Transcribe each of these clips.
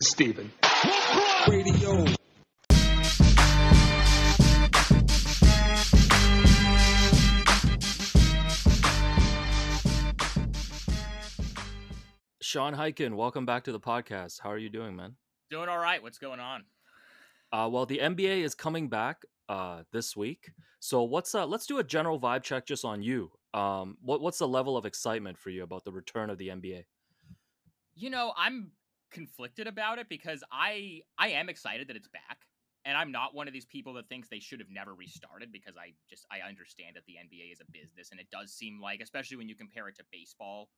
Steven. Radio. Sean Highkin, welcome back to the podcast. How are you doing, man? Doing all right. What's going on? Uh, well, the NBA is coming back uh, this week. So what's uh, let's do a general vibe check just on you. Um, what what's the level of excitement for you about the return of the NBA? You know, I'm conflicted about it because I I am excited that it's back. And I'm not one of these people that thinks they should have never restarted because I just I understand that the NBA is a business and it does seem like especially when you compare it to baseball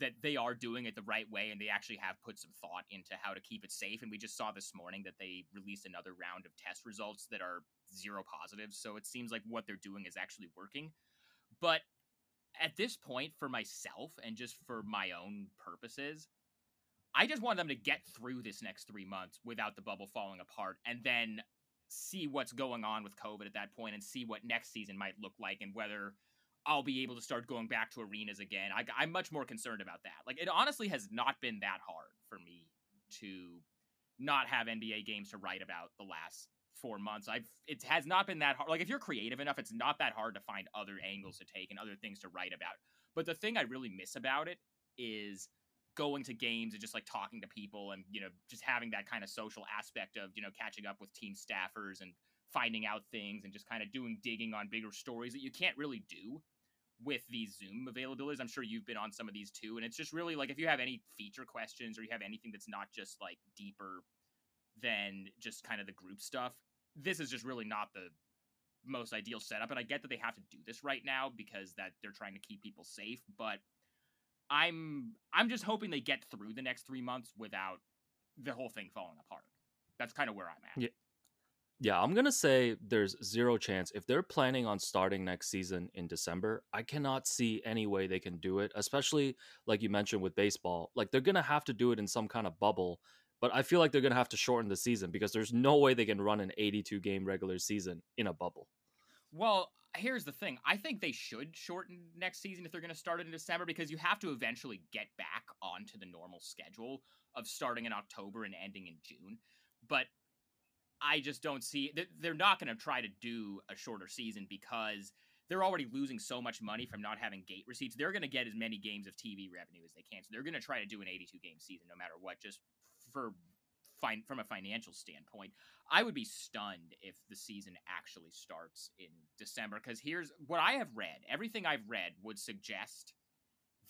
that they are doing it the right way and they actually have put some thought into how to keep it safe. And we just saw this morning that they released another round of test results that are zero positives. So it seems like what they're doing is actually working. But at this point, for myself and just for my own purposes, I just want them to get through this next three months without the bubble falling apart and then see what's going on with COVID at that point and see what next season might look like and whether I'll be able to start going back to arenas again. I, am much more concerned about that. Like, it honestly has not been that hard for me to not have NBA games to write about the last four months. I've it has not been that hard. Like, if you're creative enough, it's not that hard to find other angles to take and other things to write about. But the thing I really miss about it is going to games and just like talking to people and you know just having that kind of social aspect of you know catching up with team staffers and finding out things and just kind of doing digging on bigger stories that you can't really do with these Zoom availabilities. I'm sure you've been on some of these too. And it's just really like if you have any feature questions or you have anything that's not just like deeper than just kind of the group stuff, this is just really not the most ideal setup. And I get that they have to do this right now because that they're trying to keep people safe, but I'm I'm just hoping they get through the next three months without the whole thing falling apart. That's kind of where I'm at. Yeah. Yeah, I'm going to say there's zero chance. If they're planning on starting next season in December, I cannot see any way they can do it, especially like you mentioned with baseball. Like they're going to have to do it in some kind of bubble, but I feel like they're going to have to shorten the season because there's no way they can run an 82 game regular season in a bubble. Well, here's the thing. I think they should shorten next season if they're going to start it in December because you have to eventually get back onto the normal schedule of starting in October and ending in June. But I just don't see they're not going to try to do a shorter season because they're already losing so much money from not having gate receipts. They're going to get as many games of TV revenue as they can. So they're going to try to do an 82 game season no matter what, just for fine from a financial standpoint. I would be stunned if the season actually starts in December because here's what I have read. Everything I've read would suggest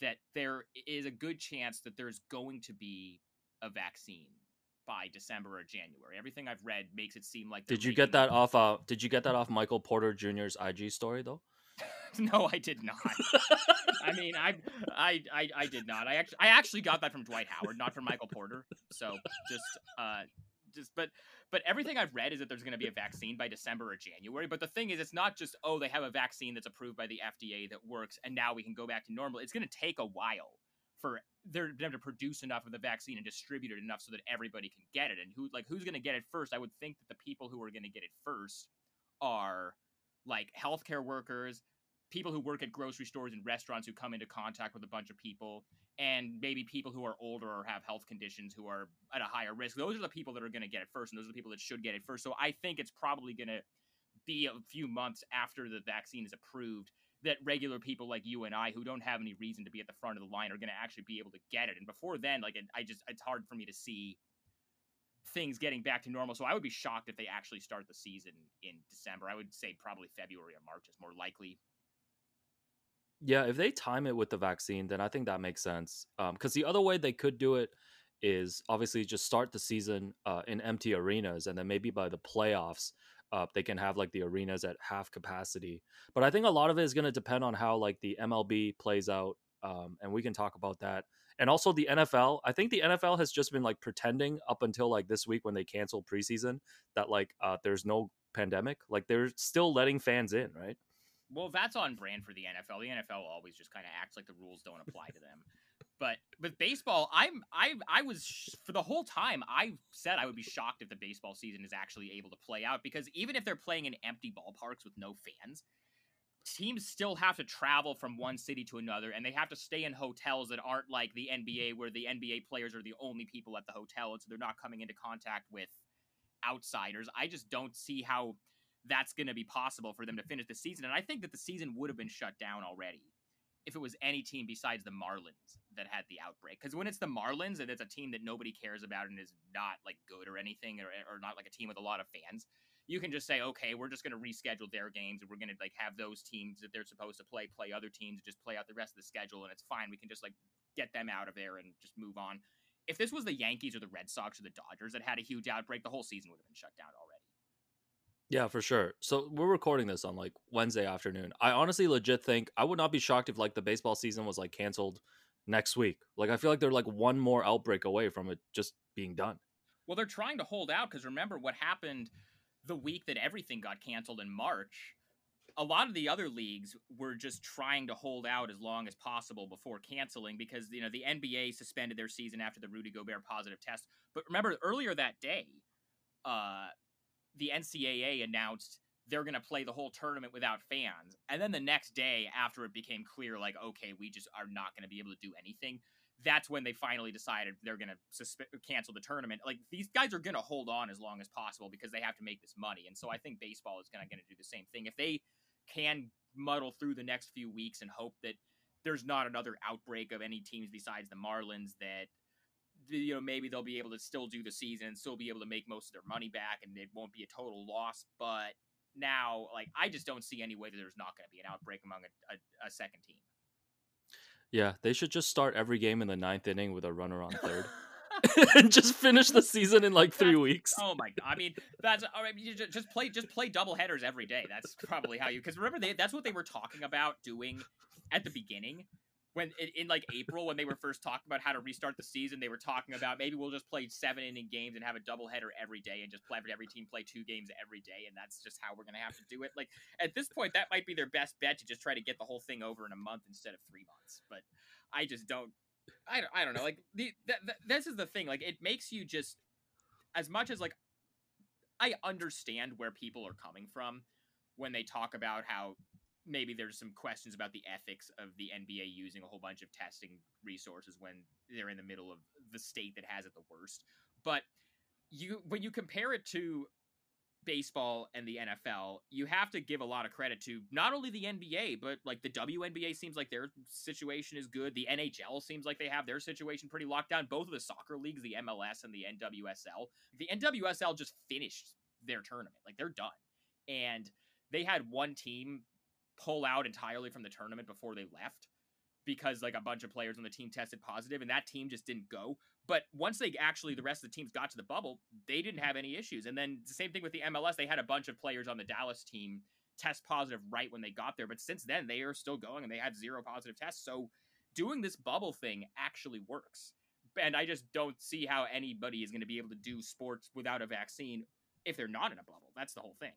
that there is a good chance that there's going to be a vaccine by December or January. Everything I've read makes it seem like. Did you get that off? Uh, did you get that off Michael Porter Jr.'s IG story though? no, I did not. I mean, I, I, I, I did not. I actually, I actually got that from Dwight Howard, not from Michael Porter. So just, uh, just, but, but everything I've read is that there's going to be a vaccine by December or January. But the thing is, it's not just oh, they have a vaccine that's approved by the FDA that works, and now we can go back to normal. It's going to take a while for them to produce enough of the vaccine and distribute it enough so that everybody can get it. And who like who's going to get it first? I would think that the people who are going to get it first are like healthcare workers, people who work at grocery stores and restaurants who come into contact with a bunch of people, and maybe people who are older or have health conditions who are at a higher risk. Those are the people that are going to get it first, and those are the people that should get it first. So I think it's probably going to be a few months after the vaccine is approved that regular people like you and I, who don't have any reason to be at the front of the line, are going to actually be able to get it. And before then, like I just, it's hard for me to see things getting back to normal. So I would be shocked if they actually start the season in December. I would say probably February or March is more likely. Yeah, if they time it with the vaccine, then I think that makes sense. Because um, the other way they could do it is obviously just start the season uh, in empty arenas, and then maybe by the playoffs up. They can have like the arenas at half capacity. But I think a lot of it is going to depend on how like the MLB plays out. Um, and we can talk about that. And also the NFL. I think the NFL has just been like pretending up until like this week when they canceled preseason that like uh, there's no pandemic. Like they're still letting fans in, right? Well, that's on brand for the NFL. The NFL always just kind of acts like the rules don't apply to them. But with baseball, I'm I I was for the whole time I said I would be shocked if the baseball season is actually able to play out because even if they're playing in empty ballparks with no fans, teams still have to travel from one city to another and they have to stay in hotels that aren't like the NBA where the NBA players are the only people at the hotel and so they're not coming into contact with outsiders. I just don't see how that's going to be possible for them to finish the season and I think that the season would have been shut down already if it was any team besides the Marlins that had the outbreak. Because when it's the Marlins and it's a team that nobody cares about and is not like good or anything, or, or not like a team with a lot of fans, you can just say, okay, we're just going to reschedule their games and we're going to like have those teams that they're supposed to play play other teams, just play out the rest of the schedule, and it's fine. We can just like get them out of there and just move on. If this was the Yankees or the Red Sox or the Dodgers that had a huge outbreak, the whole season would have been shut down already. Yeah, for sure. So we're recording this on like Wednesday afternoon. I honestly legit think I would not be shocked if like the baseball season was like canceled next week. Like I feel like they're like one more outbreak away from it just being done. Well, they're trying to hold out because remember what happened the week that everything got canceled in March. A lot of the other leagues were just trying to hold out as long as possible before canceling because you know the NBA suspended their season after the Rudy Gobert positive test. But remember earlier that day, uh, the NCAA announced they're going to play the whole tournament without fans. And then the next day, after it became clear, like, okay, we just are not going to be able to do anything, that's when they finally decided they're going to susp- cancel the tournament. Like, these guys are going to hold on as long as possible because they have to make this money. And so I think baseball is going to do the same thing. If they can muddle through the next few weeks and hope that there's not another outbreak of any teams besides the Marlins that you know maybe they'll be able to still do the season and still be able to make most of their money back and it won't be a total loss but now like i just don't see any way that there's not going to be an outbreak among a, a, a, second team yeah they should just start every game in the ninth inning with a runner on third. And just finish the season in like three that's, weeks. Oh my god i mean that's all right you just, just play just play double headers every day. That's probably how you because remember they that's what they were talking about doing at the beginning when in, in, like April when they were first talking about how to restart the season, they were talking about maybe we'll just play seven inning games and have a doubleheader every day and just play every team play two games every day, and that's just how we're gonna have to do it. Like at this point, that might be their best bet to just try to get the whole thing over in a month instead of three months. But I just don't. I don't, I don't know. Like the, the, the this is the thing. Like it makes you just as much as like I understand where people are coming from when they talk about how maybe there's some questions about the ethics of the NBA using a whole bunch of testing resources when they're in the middle of the state that has it the worst. But you when you compare it to baseball and the NFL, you have to give a lot of credit to not only the NBA, but like the WNBA seems like their situation is good. The NHL seems like they have their situation pretty locked down. Both of the soccer leagues, the MLS and the NWSL, the NWSL just finished their tournament. Like they're done. And they had one team pull out entirely from the tournament before they left because like a bunch of players on the team tested positive and that team just didn't go. But once they actually the mm. rest of the teams got to the bubble, they didn't have any issues. And then the same thing with the MLS, they had a bunch of players on the Dallas team test positive right when they got there, but since then they are still going and they had zero positive tests. So doing this bubble thing actually works. And I just don't see how anybody is going to be able to do sports without a vaccine if they're not in a bubble. That's the whole thing.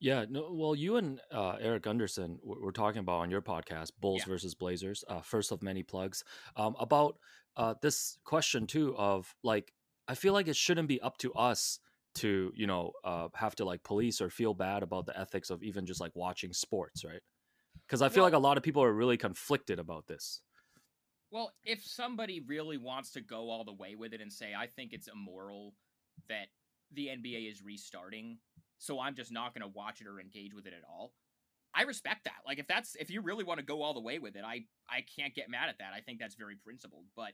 Yeah, no. Well, you and uh, Eric Gunderson were talking about on your podcast, Bulls yeah. versus Blazers. Uh, first of many plugs um, about uh, this question too of like, I feel like it shouldn't be up to us to you know uh, have to like police or feel bad about the ethics of even just like watching sports, right? Because I feel well, like a lot of people are really conflicted about this. Well, if somebody really wants to go all the way with it and say, I think it's immoral that the NBA is restarting so I'm just not going to watch it or engage with it at all. I respect that. Like if that's if you really want to go all the way with it, I I can't get mad at that. I think that's very principled. But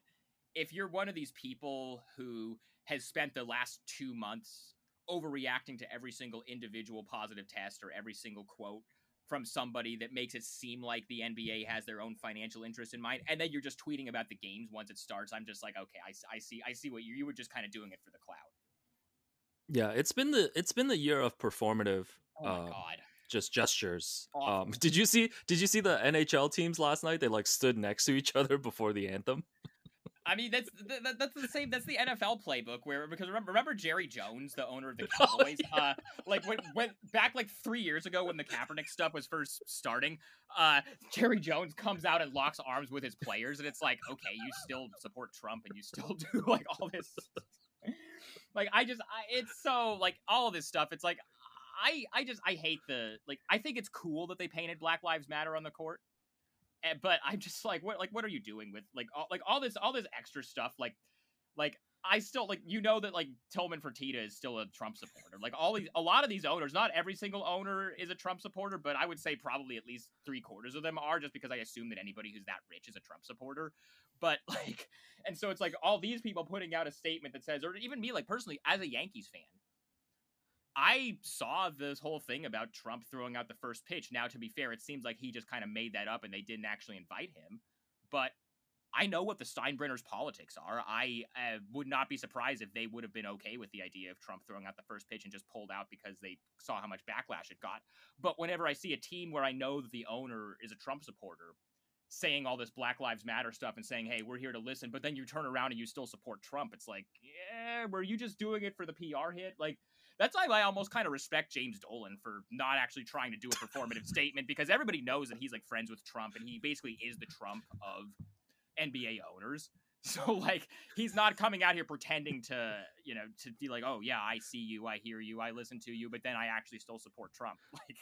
if you're one of these people who has spent the last 2 months overreacting to every single individual positive test or every single quote from somebody that makes it seem like the NBA has their own financial interest in mind, and then you're just tweeting about the games once it starts. I'm just like, okay, I, I see, I see what you you were just kind of doing it for the cloud. Yeah, it's been the it's been the year of performative. Oh uh, God. Just gestures. Um, did you see? Did you see the NHL teams last night? They like stood next to each other before the anthem. I mean, that's that, that's the same. That's the NFL playbook where because remember, remember Jerry Jones, the owner of the oh, Cowboys, oh, yeah. uh, like when went back like three years ago when the Kaepernick stuff was first starting. Uh, Jerry Jones comes out and locks arms with his players, and it's like, okay, you still support Trump and you still do like all this like I just, I, it's so like all of this stuff. It's like I I just I hate the like I think it's cool that they painted Black Lives Matter on the court. eh, But I'm just like what like what are you doing with like all like all this all this extra stuff like like I still like you know that like Tillman Fertitta is still a Trump supporter. Like all these a lot of these owners, not every single owner is a Trump supporter, but I would say probably at least three quarters of them are just because I assume that anybody who's that rich is a Trump supporter. But like and so it's like all these people putting out a statement that says, or even me, like personally, as a Yankees fan, I saw this whole thing about Trump throwing out the first pitch. Now, to be fair, it seems like he just kind of made that up and they didn't actually invite him. But I know what the Steinbrenner's politics are. I uh, would not be surprised if they would have been okay with the idea of Trump throwing out the first pitch and just pulled out because they saw how much backlash it got. But whenever I see a team where I know that the owner is a Trump supporter saying all this Black Lives Matter stuff and saying, hey, we're here to listen, but then you turn around and you still support Trump, it's like, yeah, were you just doing it for the PR hit? Like, that's why I almost kind of respect James Dolan for not actually trying to do a performative statement because everybody knows that he's like friends with Trump and he basically is the Trump of NBA owners. So like he's not coming out here pretending to, you know, to be like, "Oh yeah, I see you, I hear you, I listen to you," but then I actually still support Trump. Like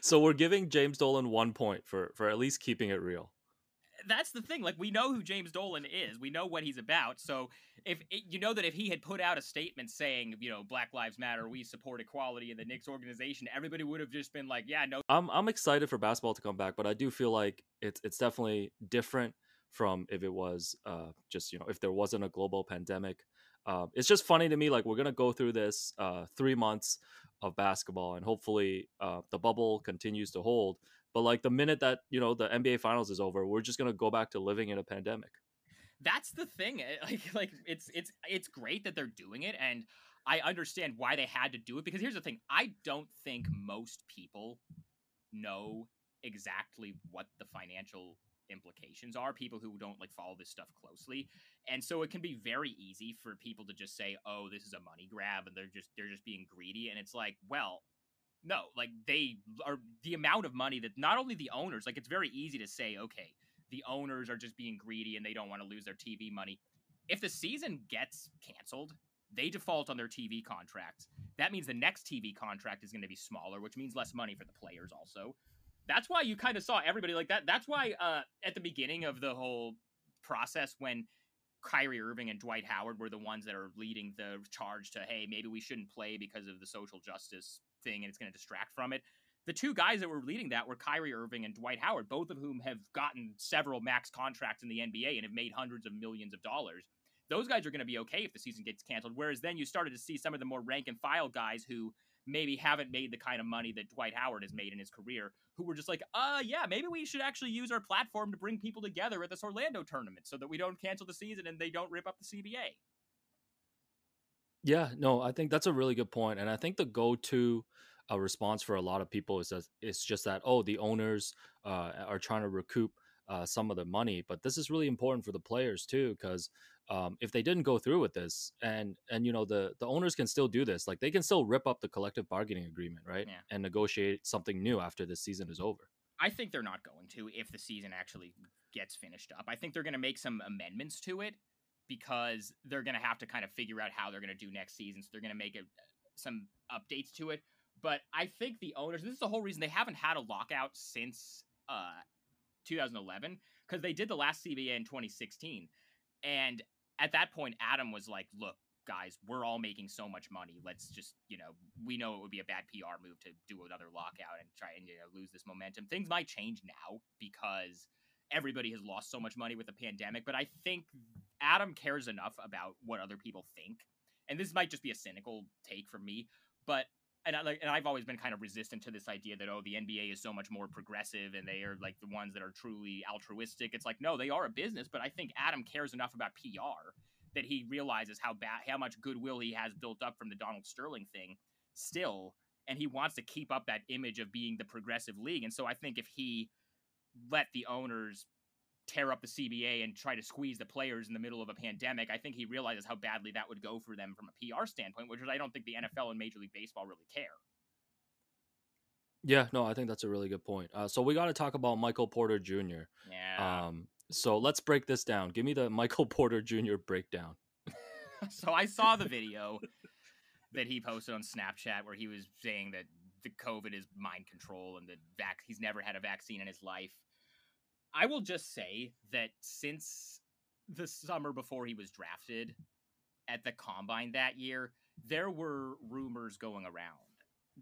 So we're giving James Dolan one point for for at least keeping it real. that's the thing. Like we know who James Dolan is. We know what he's about. So if it, you know that if he had put out a statement saying, you know, Black Lives Matter, we support equality in the Knicks organization, everybody would have just been like, yeah, no, I'm I'm excited for basketball to come back, but I do feel like it's it's definitely different from if it was uh just you know if there wasn't a global pandemic. Uh, it's just funny to me like we're gonna go through this uh three months of basketball and hopefully uh the bubble continues to hold. But like the minute that you know the NBA finals is over, we're just gonna go back to living in a pandemic. that's the thing. eh, Like like it's it's it's great that they're doing it and I understand why they had to do it because here's the thing. I don't think most people know exactly what the financial implications are people who don't like follow this stuff closely. And so it can be very easy for people to just say oh this is a money grab and they're just they're just being greedy. And it's like well no like they are the amount of money that not only the owners like it's very easy to say okay the owners are just being greedy and they don't want to lose their tv money. If the season gets canceled they default on their tv contracts. That means the next tv contract is going to be smaller which means less money for the players also that's why you kind of saw everybody like that that's why uh at the beginning of the whole process when Kyrie Irving and Dwight Howard were the ones that are leading the charge to hey maybe we shouldn't play because of the social justice thing and it's going to distract from it the two guys that were leading that were Kyrie Irving and Dwight Howard, both of whom have gotten several max contracts in the NBA and have made hundreds of millions of dollars. Those guys are going to be okay if the season gets canceled. Whereas then you started to see some of the more rank and file guys who maybe haven't made the kind of money that Dwight Howard has made in his career, who were just like, uh, yeah, maybe we should actually use our platform to bring people together at this Orlando tournament so that we don't cancel the season and they don't rip up the CBA. Yeah, no, I think that's a really good point, and I think the go-to uh, response for a lot of people is that it's just that oh, the owners uh, are trying to recoup uh, some of the money, but this is really important for the players too, because um, if they didn't go through with this, and and you know the the owners can still do this, like they can still rip up the collective bargaining agreement, right, Yeah. and negotiate something new after this season is over. I think they're not going to if the season actually gets finished up. I think they're going to make some amendments to it because they're going to have to kind of figure out how they're going to do next season. So they're going to make a, some updates to it. But I think the owners, this is the whole reason they haven't had a lockout since uh, 2011 because they did the last CBA in 2016. And at that point, Adam was like, look, guys, we're all making so much money. Let's just, you know, we know it would be a bad PR move to do another lockout and try and you know, lose this momentum. Things might change now because everybody has lost so much money with the pandemic, but I think Adam cares enough about what other people think. And this might just be a cynical take from me, but and I like and I've always been kind of resistant to this idea that oh the NBA is so much more progressive and they are mm-hmm. like the ones that are truly altruistic. It's like no, they are a business, but I think Adam cares enough about PR that he realizes how bad how much goodwill he has built up from the Donald Sterling thing still and he wants to keep up that image of being the progressive league. And so I think if he let the owners tear up the CBA and try to squeeze the players in the middle of a pandemic, I think he realizes how badly that would go for them from a PR standpoint, which is I don't think the NFL and Major League Baseball really care. Yeah, no, I think that's a really good point. Uh, so we got to talk about Michael Porter Jr. Yeah. Um, so let's break this down. Give me the Michael Porter Jr. breakdown. so I saw the video. that he posted on Snapchat where he was saying that the COVID is mind control and that vac- he's never had a vaccine in his life. I will just say that since the summer before he was drafted at the combine that year, there were rumors going around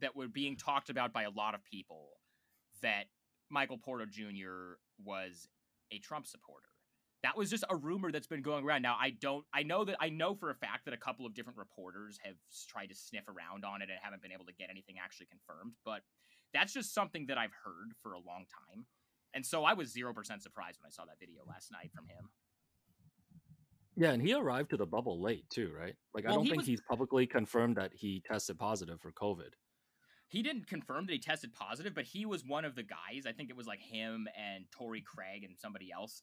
that were being talked about by a lot of people that Michael Porter Jr. was a Trump supporter. That was just a rumor that's been going around. Now I don't I know that I know for a fact that a couple of different reporters have tried to sniff around on it and haven't been able to get anything actually confirmed, but that's just something that I've heard for a long time. And so I was 0% surprised when I saw that video last night from him. Yeah, and he arrived to the bubble late too, right? Like I don't he think was- he's publicly confirmed that he tested positive for COVID. He didn't confirm that he tested positive, but he was one of the guys. I think it was like him and Torrey Craig and somebody else.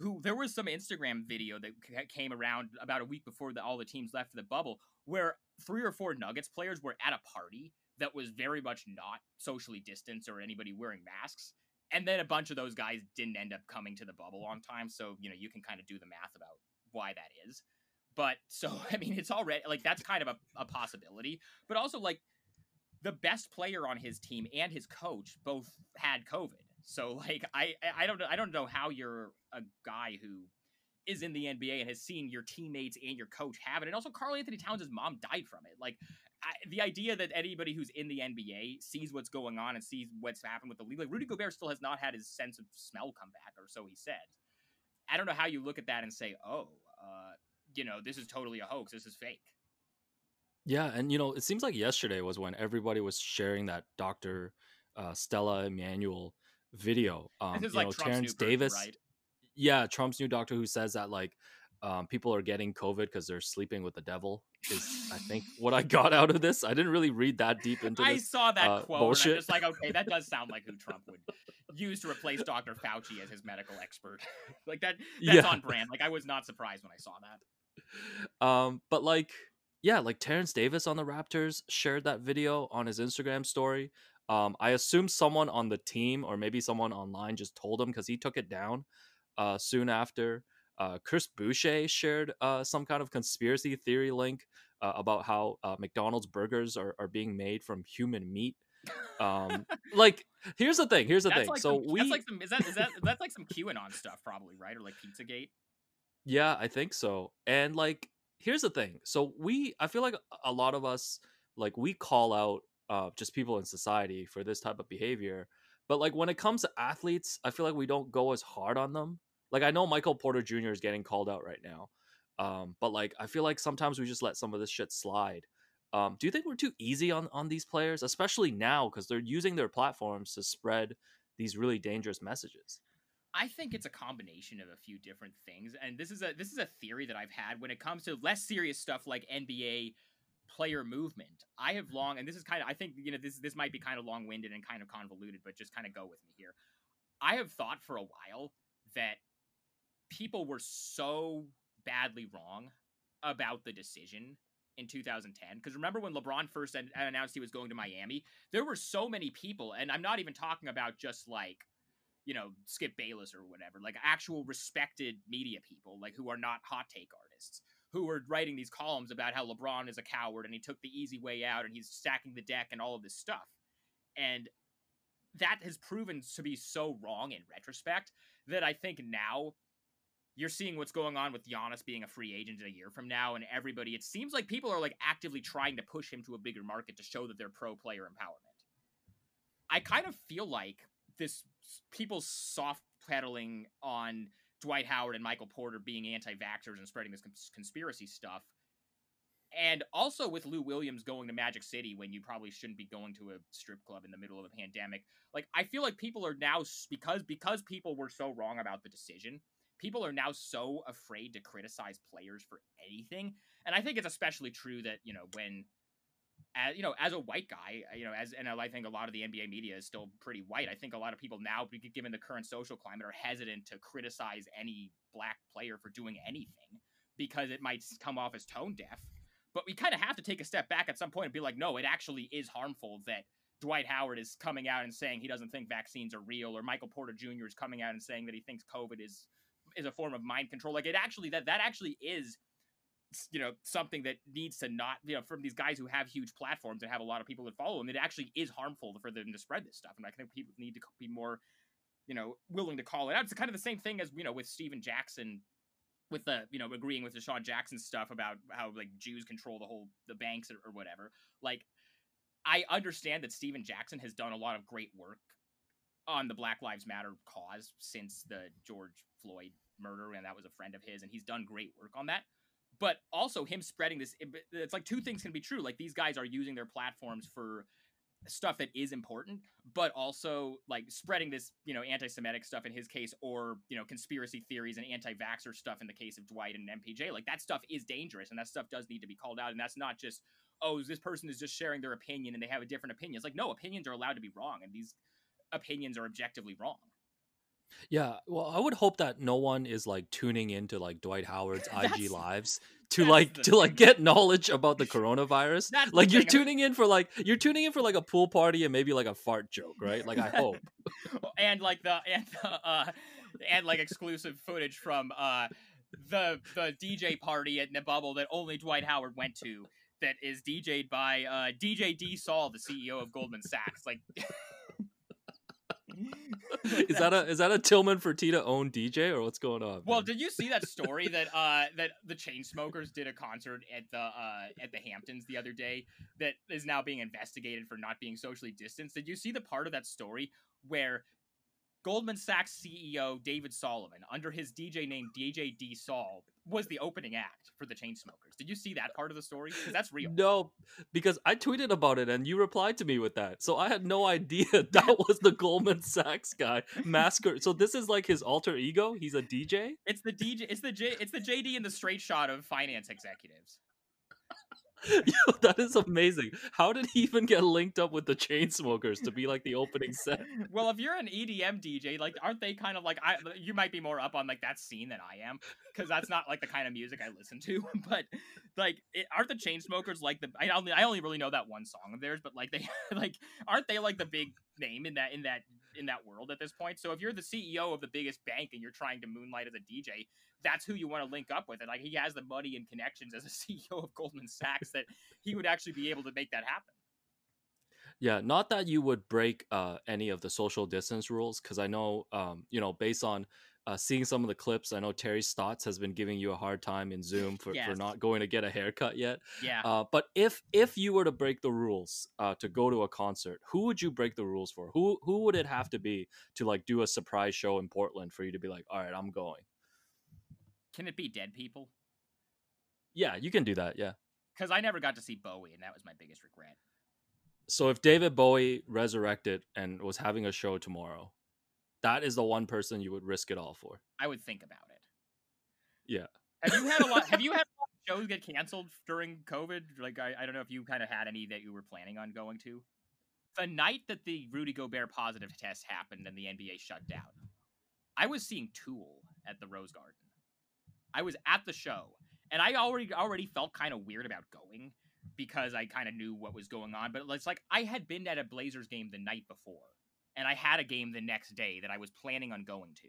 Who there was some Instagram video that came around about a week before the, all the teams left for the bubble, where three or four Nuggets players were at a party that was very much not socially distanced or anybody wearing masks. And then a bunch of those guys didn't end up coming to the bubble on time. So, you know, you can kind of do the math about why that is. But so, I mean, it's already like that's kind of a, a possibility. But also, like, the best player on his team and his coach both had COVID. So like I I don't know I don't know how you're a guy who is in the NBA and has seen your teammates and your coach have it. And also Karl-Anthony Towns' mom died from it. Like I, the idea that anybody who's in the NBA sees what's going on and sees what's happened with the league. Like Rudy Gobert still has not had his sense of smell come back, or so he said. I don't know how you look at that and say, oh, uh, you know, this is totally a hoax. This is fake. Yeah, and you know, it seems like yesterday was when everybody was sharing that Dr. Uh, Stella Immanuel video. Um, this is you like know, Trump's Terrence Davis. right? Yeah, Trump's new doctor who says that like um, people are getting COVID because they're sleeping with the devil is I think what I got out of this. I didn't really read that deep into it. I saw that uh, quote bullshit. and I'm just like, okay, that does sound like who Trump would use to replace Dr. Fauci as his medical expert. like that that's Yeah. on brand. Like I was not surprised when I saw that. Um, but like, yeah, like Terrence Davis on the Raptors shared that video on his Instagram story. Um, I assume someone on the team or maybe someone online just told him because he took it down uh, soon after. Uh, Chris Boucher shared uh, some kind of conspiracy theory link uh, about how uh, McDonald's burgers are, are being made from human meat. Um, like, here's the thing. Here's the that's thing. like so some, we, that's like some is that is that that's like some QAnon stuff probably, right? Or like Pizzagate. Yeah, I think so. And like here's the thing. So we I feel like a lot of us like we call out uh just people in society for this type of behavior. But like when it comes to athletes, I feel like we don't go as hard on them. Like I know Michael Porter Jr. is getting called out right now. Um but like I feel like sometimes we just let some of this shit slide. Um do you think we're too easy on on these players especially now cuz they're using their platforms to spread these really dangerous messages? I think it's a combination of a few different things, and this is a this is a theory that I've had when it comes to less serious stuff like NBA player movement. I have long, and this is kind of I think you know this this might be kind of long winded and kind of convoluted, but just kind of go with me here. I have thought for a while that people were so badly wrong about the decision in 2010 because remember when LeBron first an- announced he was going to Miami? There were so many people and I'm not even talking about just like you know Skip Bayless or whatever like actual respected media people like who are not hot take artists who were writing these columns about how LeBron is a coward and he took the easy way out and he's stacking the deck and all of this stuff. And that has proven to be so wrong in retrospect that I think now you're seeing what's going on with Giannis being a free agent a year from now, and everybody. It seems like people are like actively trying to push him to a bigger market to show that they're pro player empowerment. I kind of feel like this people soft pedaling on Dwight Howard and Michael Porter being anti-vaxxers and spreading this cons- conspiracy stuff. And also with Lou Williams going to Magic City when you probably shouldn't be going to a strip club in the middle of a pandemic. Like I feel like people are now because because people were so wrong about the decision people are now so afraid to criticize players for anything and i think it's especially true that you know when as, you know as a white guy you know as and i think a lot of the nba media is still pretty white i think a lot of people now given the current social climate are hesitant to criticize any black player for doing anything because it might come off as tone deaf but we kind of have to take a step back at some point and be like no it actually is harmful that Dwight Howard is coming out and saying he doesn't think vaccines are real, or Michael Porter Jr. is coming out and saying that he thinks COVID is is a form of mind control. Like it actually that that actually is you know something that needs to not you know from these guys who have huge platforms and have a lot of people that follow them it actually is harmful for them to spread this stuff. And i think people need to be more you know willing to call it out. It's kind of the same thing as you know with Stephen Jackson with the you know agreeing with the DeSean Jackson stuff about how like Jews control the whole the banks or, or whatever. Like I understand that Stephen Jackson has done a lot of great work on the Black Lives Matter cause since the George Floyd murder, and that was a friend of his, and he's done great work on that. But also, him spreading this, it's like two things can be true. Like, these guys are using their platforms for stuff that is important, but also like spreading this, you know, anti Semitic stuff in his case, or, you know, conspiracy theories and anti vaxxer stuff in the case of Dwight and MPJ. Like, that stuff is dangerous, and that stuff does need to be called out. And that's not just, oh, this person is just sharing their opinion and they have a different opinion. It's like, no, opinions are allowed to be wrong, and these opinions are objectively wrong. Yeah, well, I would hope that no one is like tuning into like Dwight Howard's IG lives to like the to like get knowledge about the coronavirus. That's the like you're thing, I- tuning in for like you're tuning in for like a pool party and maybe like a fart joke, right? Like I hope. and like the and the, uh and like exclusive footage from uh the the DJ party at the Bubble that only Dwight Howard went to that is DJ'd by uh DJ D-Sol, the CEO of Goldman Sachs. Like is that a is that a Tillman Fertitta owned DJ or what's going on? Well, man? did you see that story that uh that the Chainsmokers did a concert at the uh at the Hamptons the other day that is now being investigated for not being socially distanced? Did you see the part of that story where Goldman Sachs CEO David Solomon, under his DJ name DJ D-Sol, was the opening act for the Chainsmokers? Did you see that part of the story? Because that's real. No, because I tweeted about it and you replied to me with that. So I had no idea that was the Goldman Sachs guy masquerade. So this is like his alter ego. He's a DJ. It's the DJ. It's the J. It's the JD in the straight shot of finance executives. Yo, that is amazing. How did he even get linked up with the Chainsmokers to be like the opening set? well, if you're an EDM DJ, like, aren't they kind of like I? You might be more up on like that scene than I am, because that's not like the kind of music I listen to. But like, it, aren't the Chainsmokers like the? I only I only really know that one song of theirs, but like they like aren't they like the big name in that in that in that world at this point? So if you're the CEO of the biggest bank and you're trying to moonlight as a DJ, that's who you want to link up with. And like he has the money and connections as a CEO of Goldman Sachs that he would actually be able to make that happen. Yeah, not that you would break uh, any of the social distance rules, because I know, um, you know, based on uh, seeing some of the clips, I know Terry Stotts has been giving you a hard time in Zoom for, for Yes. not going to get a haircut yet. Yeah. Uh, but if if you were to break the rules uh, to go to a concert, who would you break the rules for? Who who would it have to be to like do a surprise show in Portland for you to be like, all right, I'm going? Can it be dead people? Yeah, you can do that. Yeah. Because I never got to see Bowie, and that was my biggest regret. So if David Bowie resurrected and was having a show tomorrow, that is the one person you would risk it all for. I would think about it. Yeah. Have you had a lot? have you had a lot of shows get canceled during COVID? Like, I, I don't know if you kind of had any that you were planning on going to. The night that the Rudy Gobert positive test happened and the NBA shut down, I was seeing Tool at the Rose Garden. I was at the show, and I already already felt kind of weird about going because I kind of knew what was going on. But it's like I had been at a Blazers game the night before, and I had a game the next day that I was planning on going to.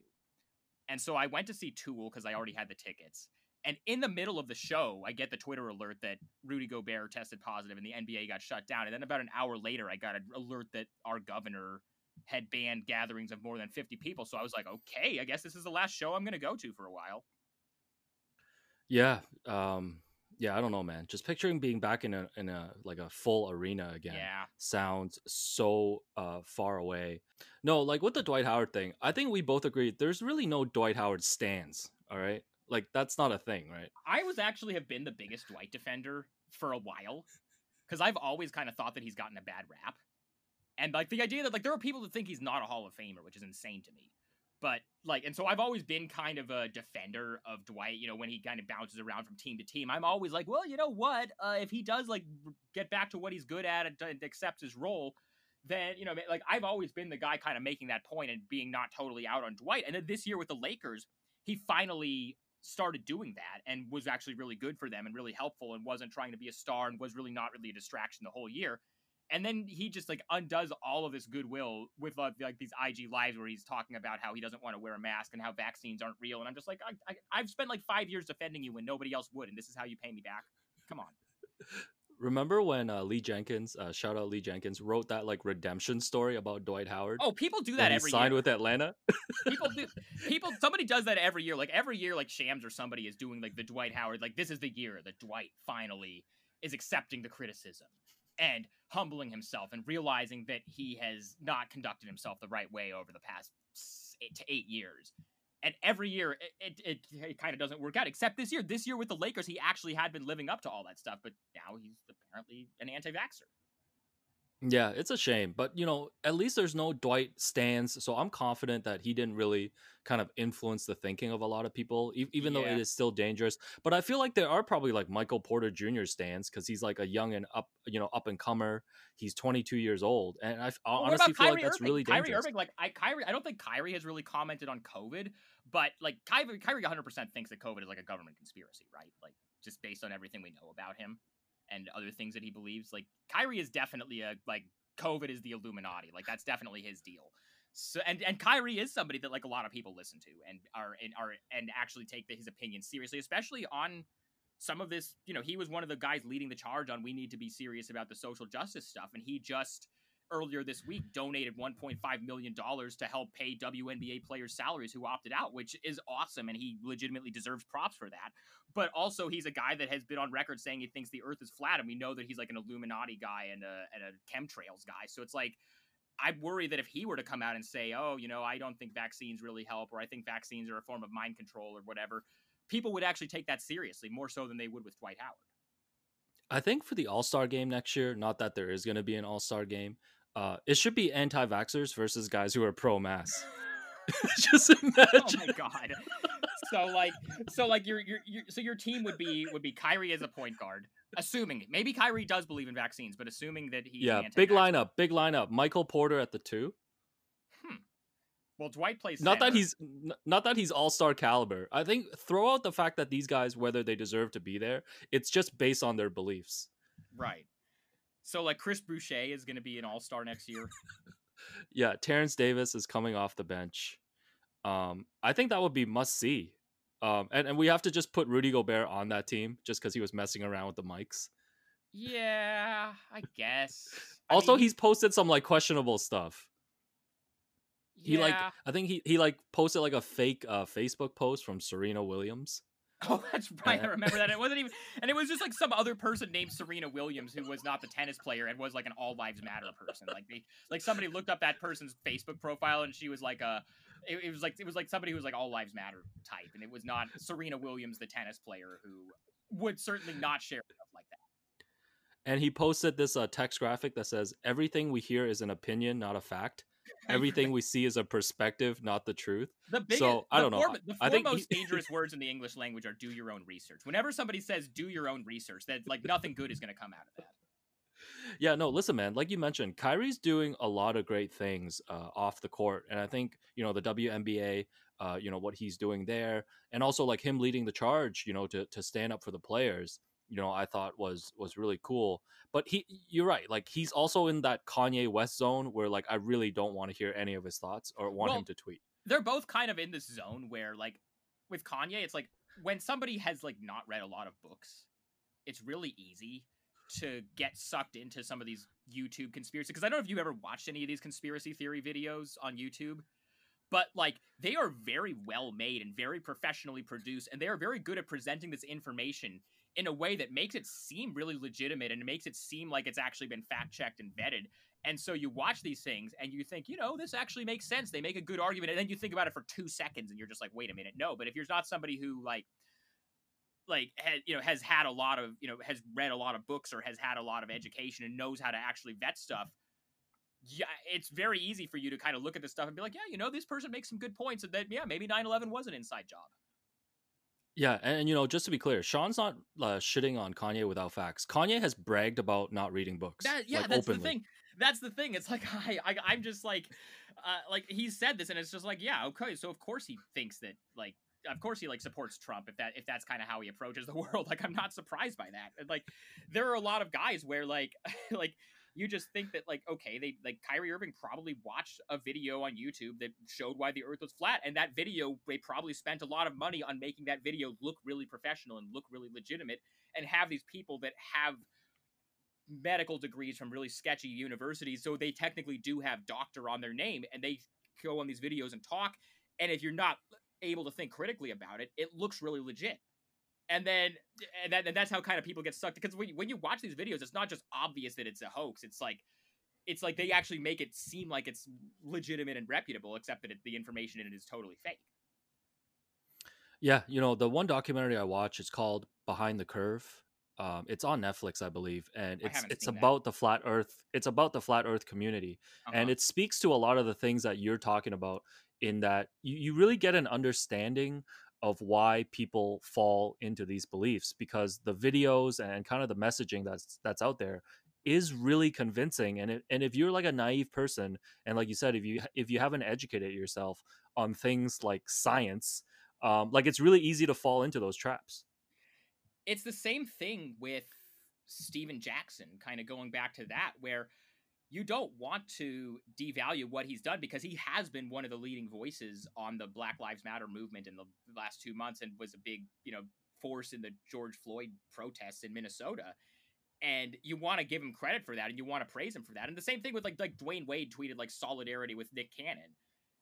And so I went to see Tool because I already had the tickets. And in the middle of the show, I get the Twitter alert that Rudy Gobert tested positive and the NBA got shut down. And then about an hour later, I got an alert that our governor had banned gatherings of more than 50 people. So I was like, okay, I guess this is the last show I'm going to go to for a while. Yeah. Um yeah, I don't know, man. Just picturing being back in a in a like a full arena again Yeah. sounds so uh far away. No, like with the Dwight Howard thing, I think we both agree there's really no Dwight Howard stands, all right? Like that's not a thing, right? I was actually have been the biggest Dwight defender for a while because I've always kind of thought that he's gotten a bad rap. And like the idea that like there are people that think he's not a Hall of Famer, which is insane to me. But like, and so I've always been kind of a defender of Dwight. You know, when he kind of bounces around from team to team, I'm always like, well, you know what? Uh, if he does like get back to what he's good at and, and accepts his role, then you know, like I've always been the guy kind of making that point and being not totally out on Dwight. And then this year with the Lakers, he finally started doing that and was actually really good for them and really helpful and wasn't trying to be a star and was really not really a distraction the whole year. And then he just like undoes all of this goodwill with uh, like these IG lives where he's talking about how he doesn't want to wear a mask and how vaccines aren't real. And I'm just like, I, I, I've spent like five years defending you when nobody else would, and this is how you pay me back. Come on. Remember when uh, Lee Jenkins, uh, shout out Lee Jenkins, wrote that like redemption story about Dwight Howard? Oh, people do that he every signed year. with Atlanta. people do people somebody does that every year like every year like shams or somebody is doing like the dwight howard like this is the year that dwight finally is accepting the criticism and humbling himself and realizing that he has not conducted himself the right way over the past eight to eight years. And every year it, it, it, it kind of doesn't work out except this year. This year with the lakers he actually had been living up to all that stuff but now he's apparently an anti-vaxxer Yeah, it's a shame, but you know, at least there's no Dwight stands, so I'm confident that he didn't really kind of influence the thinking of a lot of people, e- even though it is still dangerous. But I feel like there are probably like Michael Porter Jr. stands because he's like a young and up, you know, up and comer. He's 22 years old, and I f- I Well, honestly feel Kyrie like that's Irving? really Kyrie dangerous. Irving, like I Kyrie, I don't think Kyrie has really commented on COVID, but like Kyrie, Kyrie 100 percent thinks that COVID is like a government conspiracy, right? Like just based on everything we know about him and other things that he believes. Like Kyrie is definitely a like COVID is the Illuminati. Like that's definitely his deal. So and and Kyrie is somebody that like a lot of people listen to and are and are and actually take the, his opinion seriously, especially on some of this. You know, he was one of the guys leading the charge on we need to be serious about the social justice stuff, and he just earlier this week donated 1.5 million dollars to help pay WNBA players salaries who opted out, which is awesome and he legitimately deserves props for that. But also he's a guy that has been on record saying he thinks the earth is flat and we know that he's like an Illuminati guy and a and a chemtrails guy. So it's like I worry that if he were to come out and say, "Oh, you know, I don't think vaccines really help or I think vaccines are a form of mind control or whatever," people would actually take that seriously more so than they would with Dwight Howard. I think for the All Star game next year, not that there is going to be an All Star game, uh, it should be anti vaxxers versus guys who are pro mass. Just imagine. oh my god. So like so like your your your so your team would be would be Kyrie as a point guard, assuming maybe Kyrie does believe in vaccines, but assuming that he's yeah, big lineup, big lineup. Michael Porter at the two. Well, Dwight plays Not that he's not that he's all star caliber. I think throw out the fact that these guys, whether they deserve to be there, it's just based on their beliefs. right. So like Chris Boucher is going to be an All Star next year. Yeah, Terrence Davis is coming off the bench. Um, I think that would be must see. Um, and, and we have to just put Rudy Gobert on that team just because he was messing around with the mics. Yeah, I guess. I Also, mean, he's posted some like questionable stuff. He like. I think he he like posted like a fake uh Facebook post from Serena Williams. Oh, that's right. I Uh, remember that. It wasn't even, and it was just like some other person named Serena Williams who was not the tennis player and was like an All Lives Matter person. Like they, like somebody looked up that person's Facebook profile and she was like a, it, it was like it was like somebody who was like All Lives Matter type, and it was not Serena Williams, the tennis player who would certainly not share stuff like that. And he posted this uh, text graphic that says everything we hear is an opinion, not a fact. Everything we see is a perspective, not the truth. The biggest, So, I don't know. four- the I four think most dangerous words in the English language are "do your own research." Whenever somebody says "do your own research," that like nothing good is going to come out of that. Yeah, no, listen, man. Like you mentioned, Kyrie's doing a lot of great things uh, off the court, and I think you know the WNBA, uh, you know what he's doing there, and also like him leading the charge, you know, to to stand up for the players. You know, I thought was was really cool. But he, you're right. Like he's also in that Kanye West zone where like I really don't want to hear any of his thoughts or want Well, him to tweet. they're both kind of in this zone where like with Kanye, it's like when somebody has like not read a lot of books, it's really easy to get sucked into some of these YouTube conspiracy because I don't know if you've ever watched any of these conspiracy theory videos on YouTube, but like they are very well made and very professionally produced and they are very good at presenting this information in a way that makes it seem really legitimate and it makes it seem like it's actually been fact checked and vetted. And so you watch these things and you think, you know, this actually makes sense. They make a good argument. And then you think about it for two seconds and you're just like, wait a minute, no. But if you're not somebody who like like has you know has had a lot of you know has read a lot of books or has had a lot of education and knows how to actually vet stuff yeah it's very easy for you to kind of look at this stuff and be like yeah you know this person makes some good points and that yeah maybe 9-11 was an inside job Yeah, and, and, you know, just to be clear, Sean's not uh, shitting on Kanye without facts. Kanye has bragged about not reading books. That, yeah, like, that's openly. the thing. That's the thing. It's like I, I I'm just like, uh, like he said this, and it's just like, yeah, okay. So of course he thinks that, like, of course he like supports Trump if that if that's kind of how he approaches the world. Like I'm not surprised by that. And, like there are a lot of guys where like like you just think that like okay, they like Kyrie Irving probably watched a video on YouTube that showed why the Earth was flat, and that video they probably spent a lot of money on making that video look really professional and look really legitimate, and have these people that have medical degrees from really sketchy universities, so they technically do have doctor on their name, and they go on these videos and talk. And if you're not able to think critically about it, it looks really legit. And then, and, that, and that's how kind of people get sucked because when you, when you watch these videos, it's not just obvious that it's a hoax. It's like, it's like they actually make it seem like it's legitimate and reputable, except that it, the information in it is totally fake. Yeah, you know, the one documentary I watch is called Behind the Curve. Um, it's on Netflix, I believe, and it's it's seen that. about the flat Earth. It's about the flat Earth community, and Uh-huh. it speaks to a lot of the things that you're talking about. In that you, you really get an understanding of why people fall into these beliefs because the videos and kind of the messaging that's that's out there is really convincing and it, and if you're like a naive person and like you said if you if you haven't educated yourself on things like science um, like it's really easy to fall into those traps. It's the same thing with Stephen Jackson, kind of going back to that, where you don't want to devalue what he's done because he has been one of the leading voices on the Black Lives Matter movement in the last two months and was a big, you know, force in the George Floyd protests in Minnesota. And you want to give him credit for that and you want to praise him for that. And the same thing with like like Dwyane Wade tweeted like solidarity with Nick Cannon.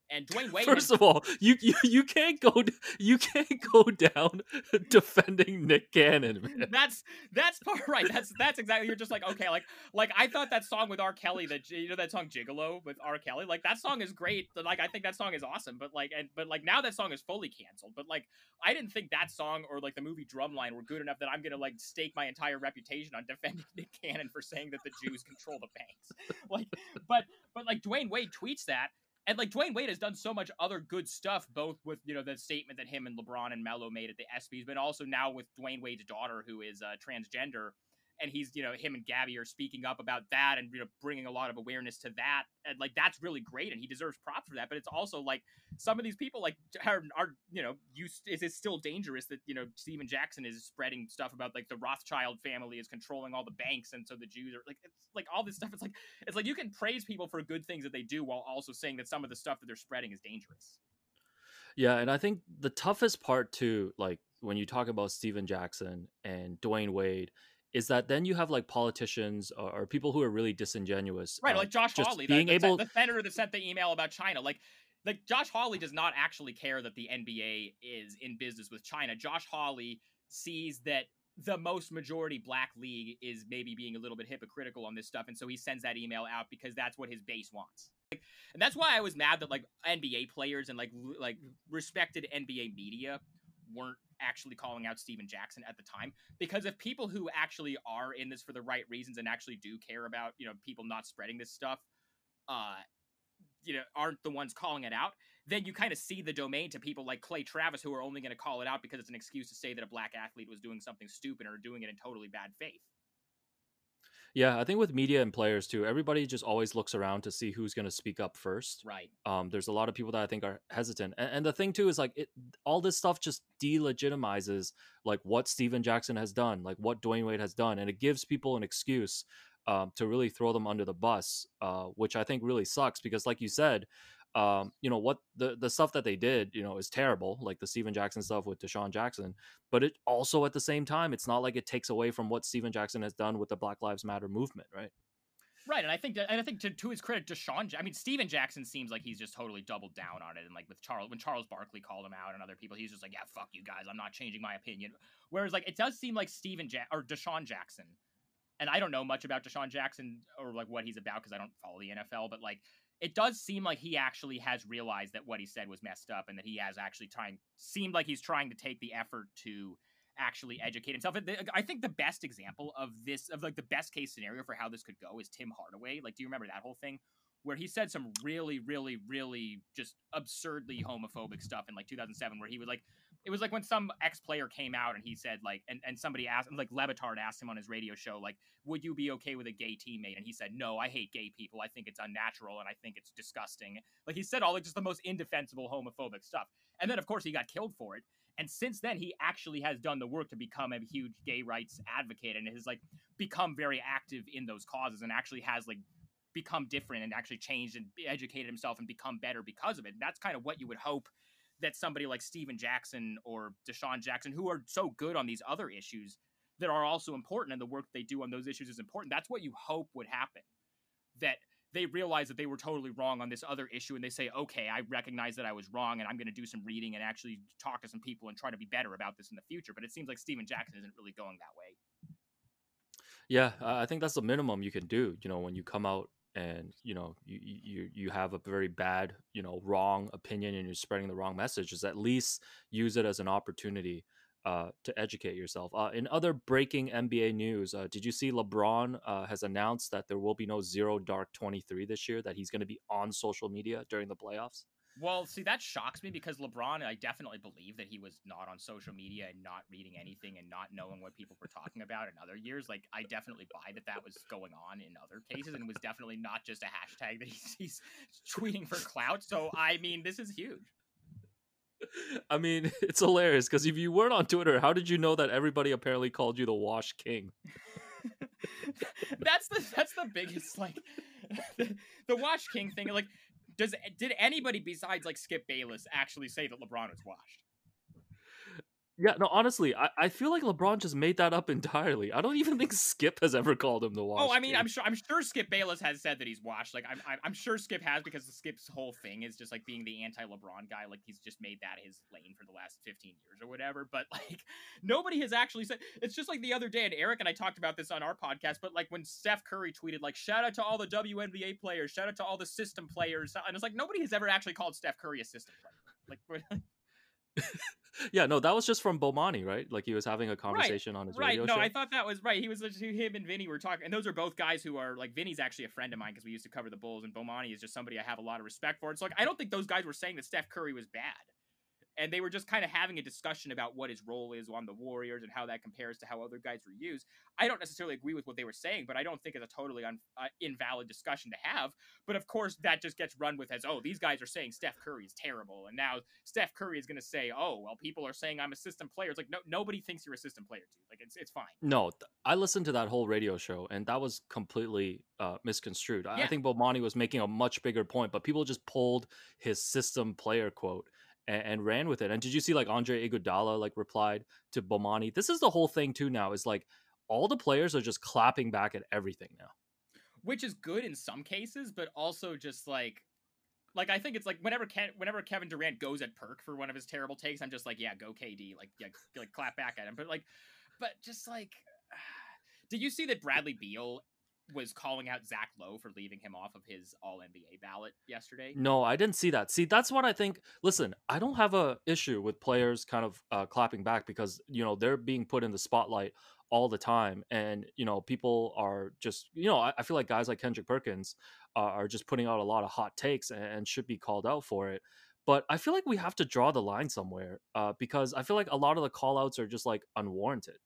And Dwyane Wade First of all, you, you you can't go you can't go down defending Nick Cannon. Man. that's that's part right. That's that's exactly. You're just like okay, like like I thought that song with R. Kelly, that you know that song Gigolo with R. Kelly, like that song is great. Like I think that song is awesome. But like and but like now that song is fully canceled. But like I didn't think that song or like the movie Drumline were good enough that I'm gonna like stake my entire reputation on defending Nick Cannon for saying that the Jews control the banks. Like but but like Dwyane Wade tweets that. And like Dwyane Wade has done so much other good stuff, both with you know the statement that him and LeBron and Melo made at the ESPYS, but also now with Dwyane Wade's daughter who is uh, transgender, and he's you know him and Gabby are speaking up about that and you know bringing a lot of awareness to that, and like that's really great, and he deserves props for that. But it's also like some of these people like are, are you know you is it still dangerous that you know Stephen Jackson is spreading stuff about like the Rothschild family is controlling all the banks, and so the Jews are like it's like all this stuff. It's like it's like you can praise people for good things that they do while also saying that some of the stuff that they're spreading is dangerous. Yeah, and I think the toughest part too, like when you talk about Stephen Jackson and Dwyane Wade, is that then you have like politicians or, or people who are really disingenuous, Right, uh, like Josh Hawley, being the, the, able. the senator that sent the email about China. Like, like Josh Hawley does not actually care that the NBA is in business with China. Josh Hawley sees that the most majority black league is maybe being a little bit hypocritical on this stuff, and so he sends that email out because that's what his base wants. Like, and that's why I was mad that like NBA players and like like respected NBA media weren't actually calling out Stephen Jackson at the time because if people who actually are in this for the right reasons and actually do care about you know people not spreading this stuff uh you know aren't the ones calling it out then you kind of see the domain to people like clay travis who are only going to call it out because it's an excuse to say that a black athlete was doing something stupid or doing it in totally bad faith Yeah, I think with media and players too, everybody just always looks around to see who's going to speak up first. right Um, there's a lot of people that I think are hesitant, and, and the thing too is like it, all this stuff just delegitimizes like what Stephen Jackson has done, like what Dwyane Wade has done, and it gives people an excuse um, to really throw them under the bus, uh, which I think really sucks because, like you said, um, you know what the the stuff that they did, you know, is terrible, like the Stephen Jackson stuff with DeSean Jackson. But it also at the same time, it's not like it takes away from what Stephen Jackson has done with the Black Lives Matter movement, right? right and i think and i think to, to his credit desean i mean stephen jackson seems like he's just totally doubled down on it and like with charles when charles barkley called him out and other people he's just like yeah fuck you guys i'm not changing my opinion whereas like it does seem like steven ja- or desean jackson and I don't know much about DeSean Jackson or like what he's about because I don't follow the NFL, but like it does seem like he actually has realized that what he said was messed up and that he has actually trying seemed like he's trying to take the effort to actually mm-hmm. educate himself. I think the best example of this of like the best case scenario for how this could go is Tim Hardaway. Like do you remember that whole thing where he said some really really really just absurdly homophobic stuff in like 2007 where he was like it was like when some ex player came out and he said like, and, and somebody asked, like Le Batard asked him on his radio show, like, would you be okay with a gay teammate? And he said, no, I hate gay people. I think it's unnatural and I think it's disgusting. Like he said all like just the most indefensible homophobic stuff. And then of course he got killed for it. And since then, he actually has done the work to become a huge gay rights advocate and has like become very active in those causes and actually has like become different and actually changed and educated himself and become better because of it. And that's kind of what you would hope that somebody like Stephen Jackson or DeSean Jackson, who are so good on these other issues that are also important and the work they do on those issues is important. That's what you hope would happen. That they realize that they were totally wrong on this other issue and they say, okay, I recognize that I was wrong and I'm going to do some reading and actually talk to some people and try to be better about this in the future. But it seems like Stephen Jackson isn't really going that way. Yeah, I think that's the minimum you can do. You know, when you come out and you know you you you have a very bad you know wrong opinion and you're spreading the wrong message, is at least use it as an opportunity uh, to educate yourself. Uh, in other breaking NBA news, uh, did you see LeBron uh, has announced that there will be no Zero Dark 23 this year, that he's going to be on social media during the playoffs? Well, see, that shocks me because LeBron, I definitely believe that he was not on social media and not reading anything and not knowing what people were talking about in other years. Like, I definitely buy that that was going on in other cases and it was definitely not just a hashtag that he's, he's tweeting for clout. So, I mean, this is huge. I mean, it's hilarious because if you weren't on Twitter, how did you know that everybody apparently called you the Wash King? that's the that's the biggest like the, the Wash King thing. Like, does did anybody besides like Skip Bayless actually say that LeBron was washed? Yeah, no, honestly, I, I feel like LeBron just made that up entirely. I don't even think Skip has ever called him the oh, wash. Oh, I mean, king. I'm sure I'm sure Skip Bayless has said that he's washed. Like I'm I'm sure Skip has because Skip's whole thing is just like being the anti-LeBron guy. Like he's just made that his lane for the last 15 years or whatever. But like nobody has actually said. It's just like the other day, and Eric and I talked about this on our podcast. But like when Steph Curry tweeted like shout out to all the WNBA players, shout out to all the system players, and it's like nobody has ever actually called Steph Curry a system player. Like. yeah, no, that was just from Bomani, right? Like he was having a conversation right, on his right. radio no, show. I thought that was right. He was just him and Vinny were talking, and those are both guys who are like Vinny's actually a friend of mine because we used to cover the Bulls, and Bomani is just somebody I have a lot of respect for. It's like I don't think those guys were saying that Steph Curry was bad and they were just kind of having a discussion about what his role is on the Warriors and how that compares to how other guys were used. I don't necessarily agree with what they were saying, but I don't think it's a totally un, uh, invalid discussion to have. But of course, that just gets run with as, oh, these guys are saying Steph Curry is terrible, and now Steph Curry is going to say, oh, well, people are saying I'm a system player. It's like no, nobody thinks you're a system player, dude. Like it's it's fine. No, th- I listened to that whole radio show, and that was completely uh, misconstrued. I- Yeah. I think Bomani was making a much bigger point, but people just pulled his system player quote and, and ran with it. And did you see like Andre Iguodala like replied to Bomani? This is the whole thing too. Now is like all the players are just clapping back at everything now. which is good in some cases, but also just like like I think it's like whenever Ken, whenever Kevin Durant goes at Perk for one of his terrible takes, I'm just like, yeah, go KD, like yeah, like clap back at him. But like, but just like, did you see that Bradley Beal was calling out Zach Lowe for leaving him off of his All NBA ballot yesterday? No, I didn't see that. See, that's what I think. Listen, I don't have a issue with players kind of uh, clapping back because you know they're being put in the spotlight all the time, and you know people are just you know I, I feel like guys like Kendrick Perkins uh, are just putting out a lot of hot takes and, and should be called out for it. But I feel like we have to draw the line somewhere uh, because I feel like a lot of the call outs are just like unwarranted.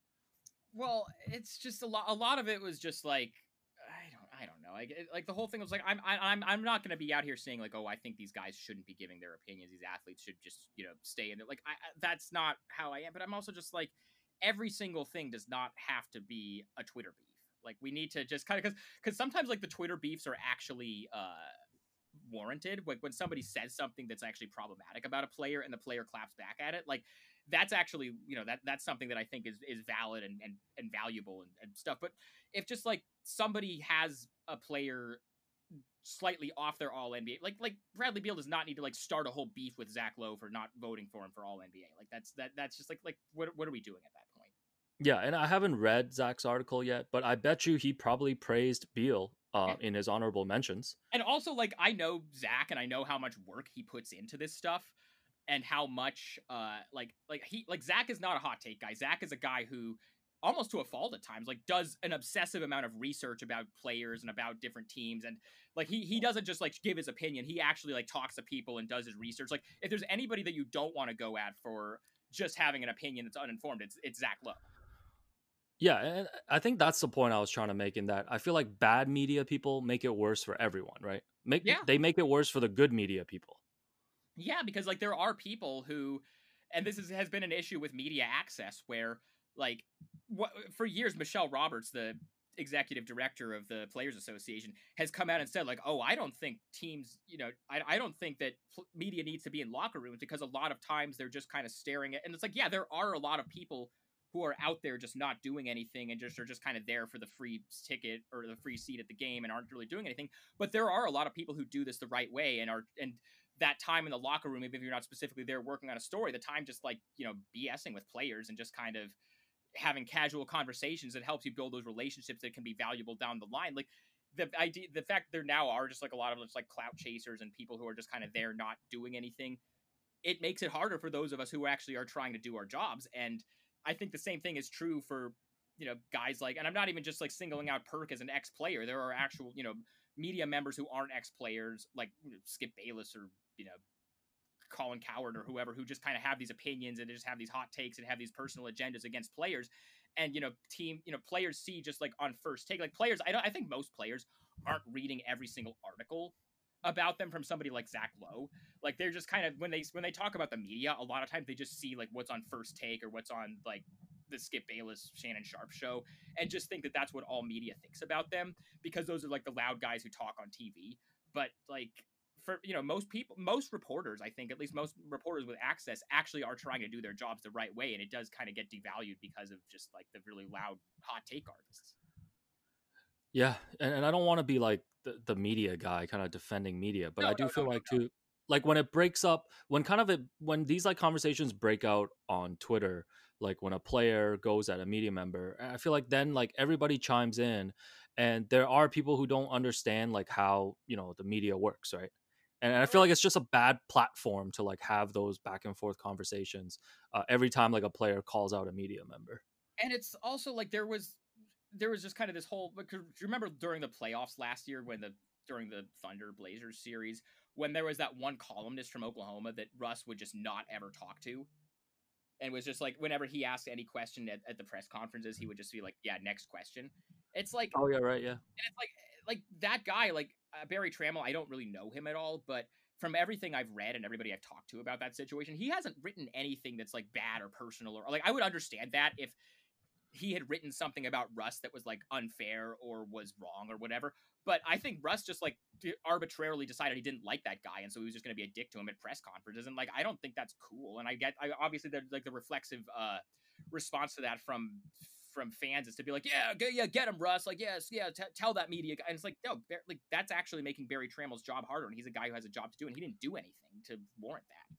Well, it's just a lot. A lot of it was just like I don't. Know. Like, like the whole thing was like, I'm, I, I'm, I'm not going to be out here saying like, oh, I think these guys shouldn't be giving their opinions. These athletes should just, you know, stay in there. Like, I, I- that's not how I am. But I'm also just like, every single thing does not have to be a Twitter beef. Like, we need to just kind of because, because sometimes like the Twitter beefs are actually uh warranted. Like when somebody says something that's actually problematic about a player and the player claps back at it, like that's actually you know that that's something that I think is is valid and and, and valuable and, and stuff. But if just like somebody has a player slightly off their all NBA, like like Bradley Beal does not need to like start a whole beef with Zach Lowe for not voting for him for all NBA. Like that's that that's just like like what what are we doing at that point? Yeah, and I haven't read Zach's article yet, but I bet you he probably praised Beal uh, Yeah. in his honorable mentions. And also, like, I know Zach, and I know how much work he puts into this stuff, and how much, uh, like, like he, like Zach is not a hot take guy. Zach is a guy who, almost to a fault at times, like, does an obsessive amount of research about players and about different teams, and like he he doesn't just like give his opinion. He actually like talks to people and does his research. Like, if there's anybody that you don't want to go at for just having an opinion that's uninformed. It's it's Zach Lowe. Yeah, and I think that's the point I was trying to make in that I feel like bad media people make it worse for everyone, right? Make Yeah. they make it worse for the good media people. Yeah, because like there are people who, and this is, has been an issue with media access where like what for years Michelle Roberts, the executive director of the Players Association, has come out and said like, oh, I don't think teams, you know, I, I don't think that media needs to be in locker rooms because a lot of times they're just kind of staring at, and it's like, yeah, there are a lot of people who are out there just not doing anything and just are just kind of there for the free ticket or the free seat at the game and aren't really doing anything. But there are a lot of people who do this the right way and are and that time in the locker room, even if you're not specifically there working on a story, the time just like, you know, BSing with players and just kind of having casual conversations that helps you build those relationships that can be valuable down the line. Like the idea, the fact there now are just like a lot of just like clout chasers and people who are just kind of there not doing anything. It makes it harder for those of us who actually are trying to do our jobs. And I think the same thing is true for, you know, guys like, and I'm not even just like singling out Perk as an ex player. There are actual, you know, media members who aren't ex players like Skip Bayless or, you know, Colin Cowherd or whoever who just kind of have these opinions and they just have these hot takes and have these personal agendas against players. And you know, team, you know, players see just like on first take, like players. I don't. I think most players aren't reading every single article about them from somebody like Zach Lowe. Like they're just kind of when they when they talk about the media, a lot of times they just see like what's on first take or what's on like the Skip Bayless, Shannon Sharpe show, and just think that that's what all media thinks about them because those are like the loud guys who talk on TV. But like for you know most people, most reporters, I think at least most reporters with access actually are trying to do their jobs the right way, and it does kind of get devalued because of just like the really loud hot take artists. Yeah, and, and I don't want to be like the, the media guy, kind of defending media, but No, I do no, feel no, like too, like when it breaks up, when kind of it, when these like conversations break out on Twitter, like when a player goes at a media member, I feel like then like everybody chimes in, and there are people who don't understand like how you know the media works, right? And I feel like it's just a bad platform to like have those back and forth conversations uh, every time like a player calls out a media member. and it's also like there was there was just kind of this whole because you remember during the playoffs last year when the during the Thunder Blazers series when there was that one columnist from Oklahoma that Russ would just not ever talk to and was just like whenever he asked any question at, at the press conferences he would just be like yeah next question it's like Oh yeah, right, yeah. and it's like like that guy like uh, Berry Tramel I don't really know him at all but from everything I've read and everybody I've talked to about that situation he hasn't written anything that's like bad or personal or like I would understand that if he had written something about Russ that was like unfair or was wrong or whatever but I think Russ just like arbitrarily decided he didn't like that guy and so he was just going to be a dick to him at press conferences and like I don't think that's cool and I get I obviously there's like the reflexive uh response to that from from fans is to be like, yeah, get, yeah, get him, Russ. Like, yes, yeah, t- tell that media guy. And it's like, no, like that's actually making Berry Tramel's job harder, and he's a guy who has a job to do, and he didn't do anything to warrant that.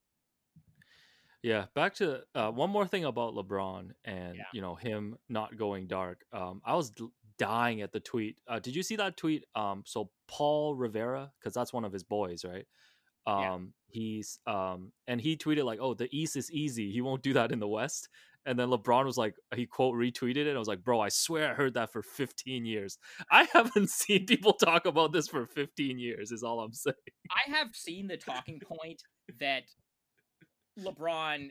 Yeah, back to uh, one more thing about LeBron and Yeah. you know him not going dark. Um, I was d- dying at the tweet. Uh, did you see that tweet? Um, so Paul Rivera, because that's one of his boys, right? Yeah. Um, he's um, and he tweeted like, "Oh, the East is easy. He won't do that in the West." And then LeBron was like, he quote retweeted it. I was like, "Bro, I swear I heard that for 15 years. I haven't seen people talk about this for 15 years. Is all I'm saying." I have seen the talking point that LeBron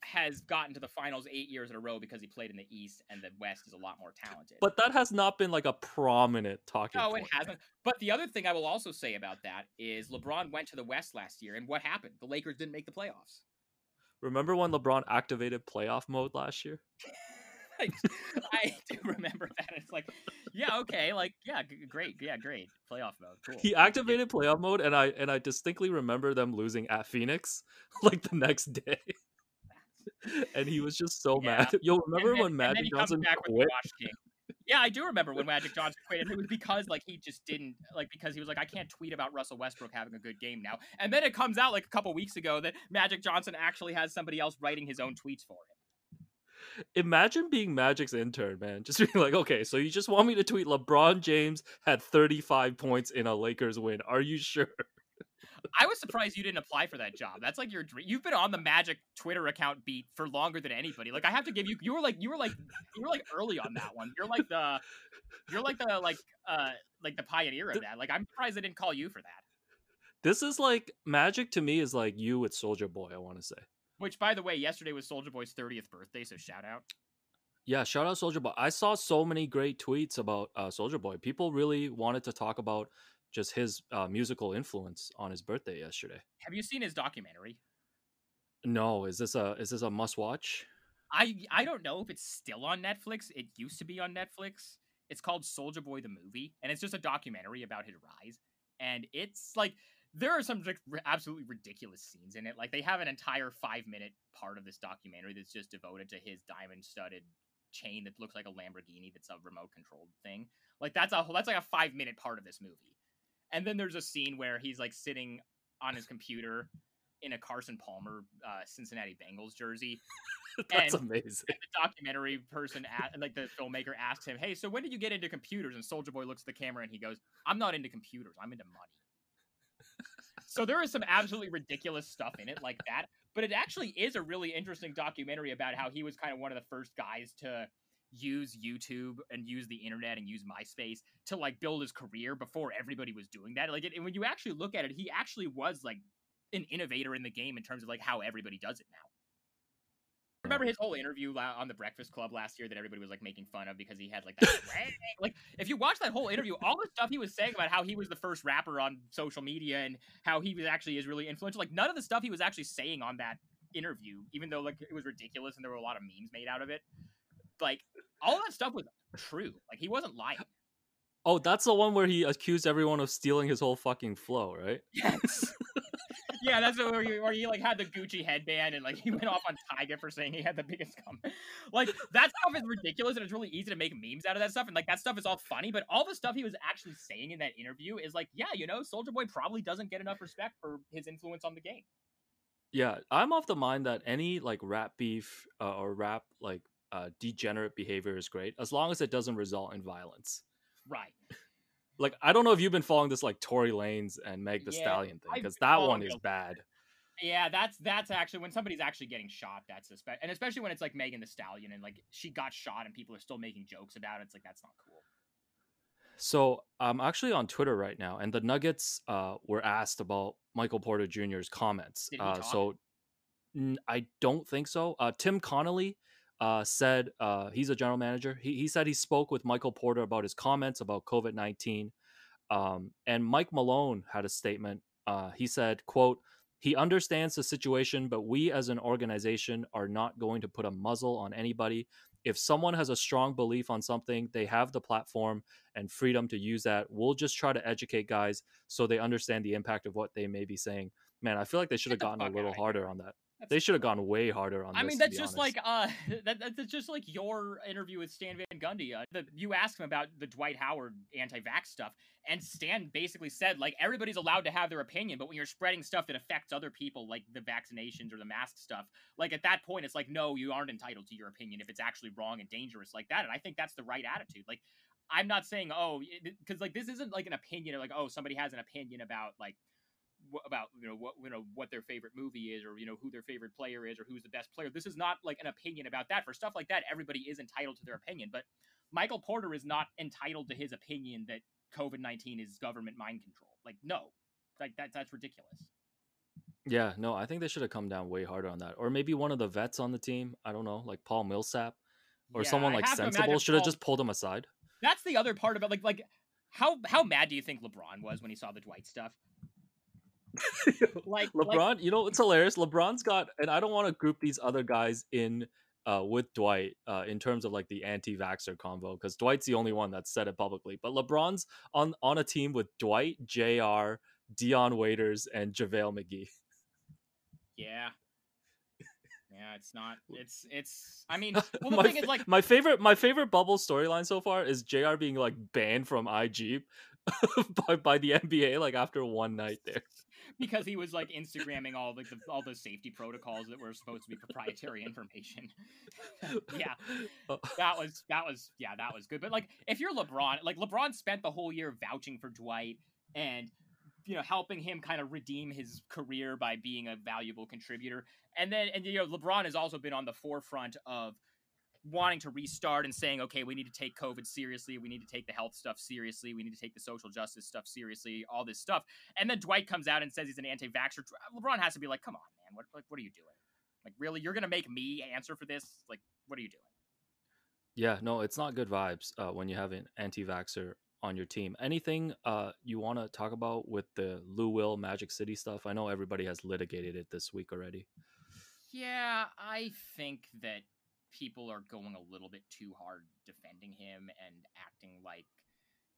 has gotten to the finals eight years in a row because he played in the East, and the West is a lot more talented. But that has not been like a prominent talking. no, point. it hasn't. But the other thing I will also say about that is LeBron went to the West last year, and what happened? The Lakers didn't make the playoffs. Remember when LeBron activated playoff mode last year? I, I do remember that. It's like, yeah, okay, like, yeah, g- great, yeah, great, playoff mode, cool. He activated playoff mode, and I and I distinctly remember them losing at Phoenix like the next day, and he was just so Yeah. mad. You'll remember then- when Magic Johnson quit? Yeah, I do remember when Magic Johnson quit, and it was because like he just didn't like because he was like, I can't tweet about Russell Westbrook having a good game now, and then it comes out like a couple weeks ago that Magic Johnson actually has somebody else writing his own tweets for it. Imagine being Magic's intern, man. Just being like, okay, so you just want me to tweet LeBron James had 35 points in a Lakers win. Are you sure? I was surprised you didn't apply for that job. That's like your dream. You've been on the Magic Twitter account beat for longer than anybody. Like I have to give you, you were like, you were like, you were like early on that one. You're like the, you're like the like, uh, like the pioneer of that. Like I'm surprised they didn't call you for that. This is like Magic to me is like you with Soulja Boy. I want to say. Which, by the way, yesterday was Soulja Boy's 30th birthday, so shout out. Yeah, shout out Soulja Boy. I saw so many great tweets about uh, Soulja Boy. People really wanted to talk about just his uh, musical influence on his birthday yesterday. Have you seen his documentary? No, is this a is this a must watch? I I don't know if it's still on Netflix. It used to be on Netflix. It's called Soulja Boy the movie, and it's just a documentary about his rise. And it's like there are some absolutely ridiculous scenes in it. Like they have an entire five minute part of this documentary that's just devoted to his diamond studded chain that looks like a Lamborghini that's a remote controlled thing. Like that's a that's like a five minute part of this movie. And then there's a scene where he's like sitting on his computer in a Carson Palmer uh, Cincinnati Bengals jersey. That's And- amazing. And the documentary person, like the filmmaker, asks him, "Hey, so when did you get into computers?" And Soulja Boy looks at the camera and he goes, "I'm not into computers. I'm into money." So there is some absolutely ridiculous stuff in it like that, but it actually is a really interesting documentary about how he was kind of one of the first guys to use YouTube and use the internet and use MySpace to like build his career before everybody was doing that. Like, it, and when you actually look at it, he actually was like an innovator in the game in terms of like how everybody does it now. Remember his whole interview on the Breakfast Club last year that everybody was like making fun of because he had like that like if you watch that whole interview, all the stuff he was saying about how he was the first rapper on social media and how he was actually is really influential, like none of the stuff he was actually saying on that interview, even though like it was ridiculous and there were a lot of memes made out of it, like all that stuff was true. Like he wasn't lying. Oh, that's the one where he accused everyone of stealing his whole fucking flow, right? Yes. yeah, that's where he, where he like had the Gucci headband and like he went off on Tyga for saying he had the biggest cum. Like that stuff is ridiculous and it's really easy to make memes out of that stuff and like that stuff is all funny, but all the stuff he was actually saying in that interview is like, yeah, you know, Soulja Boy probably doesn't get enough respect for his influence on the game. Yeah, I'm of the mind that any like rap beef uh, or rap like uh, degenerate behavior is great as long as it doesn't result in violence. Right. Like I don't know if you've been following this like Tory Lanez and Meg the Yeah, Stallion thing because that one is bad. Yeah, that's that's actually when somebody's actually getting shot. That's suspect, and especially when it's like Megan Thee Stallion and like she got shot and people are still making jokes about it. It's like that's not cool. So I'm actually on Twitter right now, and the Nuggets uh, were asked about Michael Porter Jr.'s comments. Uh, so n- I don't think so. Uh, Tim Connolly uh, said uh, he's a general manager. He, he said he spoke with Michael Porter about his comments about COVID nineteen, um, and Mike Malone had a statement. Uh, he said, "quote He understands the situation, but we as an organization are not going to put a muzzle on anybody." If someone has a strong belief on something, they have the platform and freedom to use that. We'll just try to educate guys so they understand the impact of what they may be saying. Man, I feel like they should have gotten a little harder on that. That's They should have gone way harder on I this. mean, that's just honest. like uh, that, that's just like your interview with Stan Van Gundy. Uh, the, you asked him about the Dwight Howard anti-vax stuff, and Stan basically said like everybody's allowed to have their opinion, but when you're spreading stuff that affects other people, like the vaccinations or the mask stuff, like at that point, it's like no, you aren't entitled to your opinion if it's actually wrong and dangerous like that. And I think that's the right attitude. Like, I'm not saying oh, because like this isn't like an opinion of like oh somebody has an opinion about like about you know what you know what their favorite movie is or you know who their favorite player is or who's the best player. This is not like an opinion about that. For stuff like that everybody is entitled to their opinion. But michael porter is not entitled to his opinion that covid-19 is government mind control. Like no. Like that that's ridiculous. Yeah, no, I think they should have come down way harder on that, or maybe one of the vets on the team. I don't know, like Paul Millsap or Yeah, someone like sensible should have Paul- just pulled him aside. that's the other part about like like how how mad do you think lebron was when he saw the dwight stuff like LeBron, like, you know, it's hilarious. LeBron's got, and I don't want to group these other guys in uh, with Dwight uh, in terms of like the anti-vaxxer convo because Dwight's the only one that said it publicly. But LeBron's on on a team with Dwight, Jr., Dion Waiters, and JaVale McGee. yeah yeah it's not it's it's i mean well the my, thing is like my favorite my favorite bubble storyline so far is Jr. being like banned from IG by by the NBA like after one night there. Because he was like Instagramming all like the, all the safety protocols that were supposed to be proprietary information. yeah, Uh, that was that was yeah that was good. But like if you're LeBron, like LeBron spent the whole year vouching for Dwight and you know helping him kind of redeem his career by being a valuable contributor. And then and you know LeBron has also been on the forefront of wanting to restart and saying, okay, we need to take COVID seriously. We need to take the health stuff seriously. We need to take the social justice stuff seriously. All this stuff. And then Dwight comes out and says he's an anti-vaxxer. LeBron has to be like, come on, man, what like what are you doing? Like, really, you're gonna make me answer for this? Like, what are you doing? Yeah, no, it's not good vibes uh, when you have an anti-vaxxer on your team. Anything uh, you want to talk about with the Lou Will Magic City stuff? I know everybody has litigated it this week already. Yeah, I think that people are going a little bit too hard defending him and acting like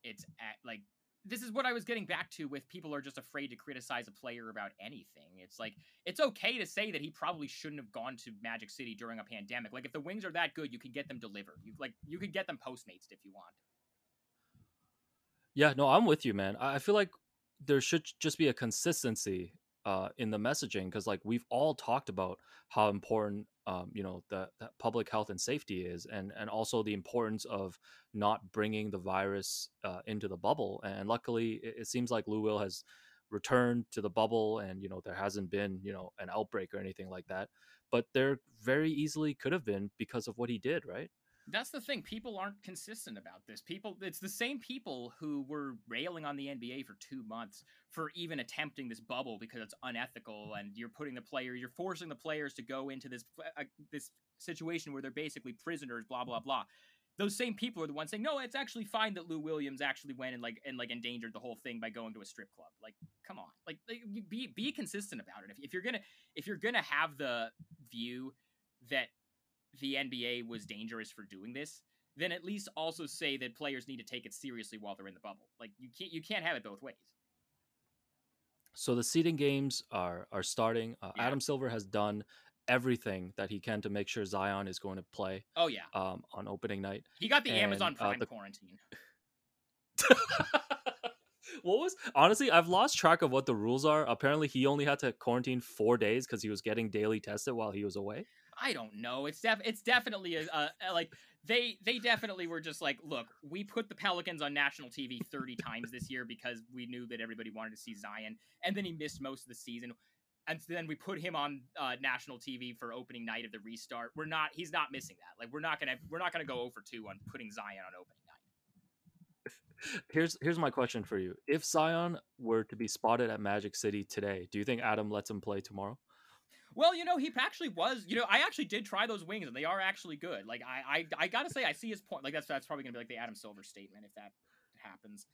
it's at, like this is what I was getting back to with people are just afraid to criticize a player about anything. It's like it's okay to say that he probably shouldn't have gone to Magic City during a pandemic. Like if the wings are that good, you can get them delivered. You like you could get them postmates if you want. Yeah, no, I'm with you, man. I feel like there should just be a consistency uh, in the messaging because, like, we've all talked about how important, um, you know, the, the public health and safety is, and and also the importance of not bringing the virus uh, into the bubble. And luckily, it, it seems like Lou Will has returned to the bubble, and you know, there hasn't been, you know, an outbreak or anything like that. But there very easily could have been because of what he did, right? That's the thing. People aren't consistent about this. People, it's the same people who were railing on the NBA for two months for even attempting this bubble because it's unethical, and you're putting the player, you're forcing the players to go into this uh, this situation where they're basically prisoners. Blah blah blah. Those same people are the ones saying, "No, it's actually fine that Lou Williams actually went and like and like endangered the whole thing by going to a strip club." Like, come on, like, like be be consistent about it. If, if you're gonna if you're gonna have the view that the NBA was dangerous for doing this, then at least also say that players need to take it seriously while they're in the bubble. Like you can't you can't have it both ways. So the seeding games are are starting. Uh, Yeah. Adam Silver has done everything that he can to make sure Zion is going to play Oh yeah, um, on opening night. he got the Amazon And, uh, the- quarantine. what was honestly? I've lost track of what the rules are. Apparently, he only had to quarantine four days because he was getting daily tested while he was away. I don't know. It's def it's definitely a, like they they definitely were just like, look, we put the Pelicans on national TV 30 times this year because we knew that everybody wanted to see Zion, and then he missed most of the season. And then we put him on uh, national TV for opening night of the restart. We're not. He's not missing that. Like we're not gonna. We're not gonna go over two on putting Zion on opening night. Here's here's my question for you: If Zion were to be spotted at Magic City today, do you think Adam lets him play tomorrow? Well, you know, he actually was. You know, I actually did try those wings, and they are actually good. Like I, I, I gotta say, I see his point. Like that's that's probably gonna be like the Adam Silver statement if that happens.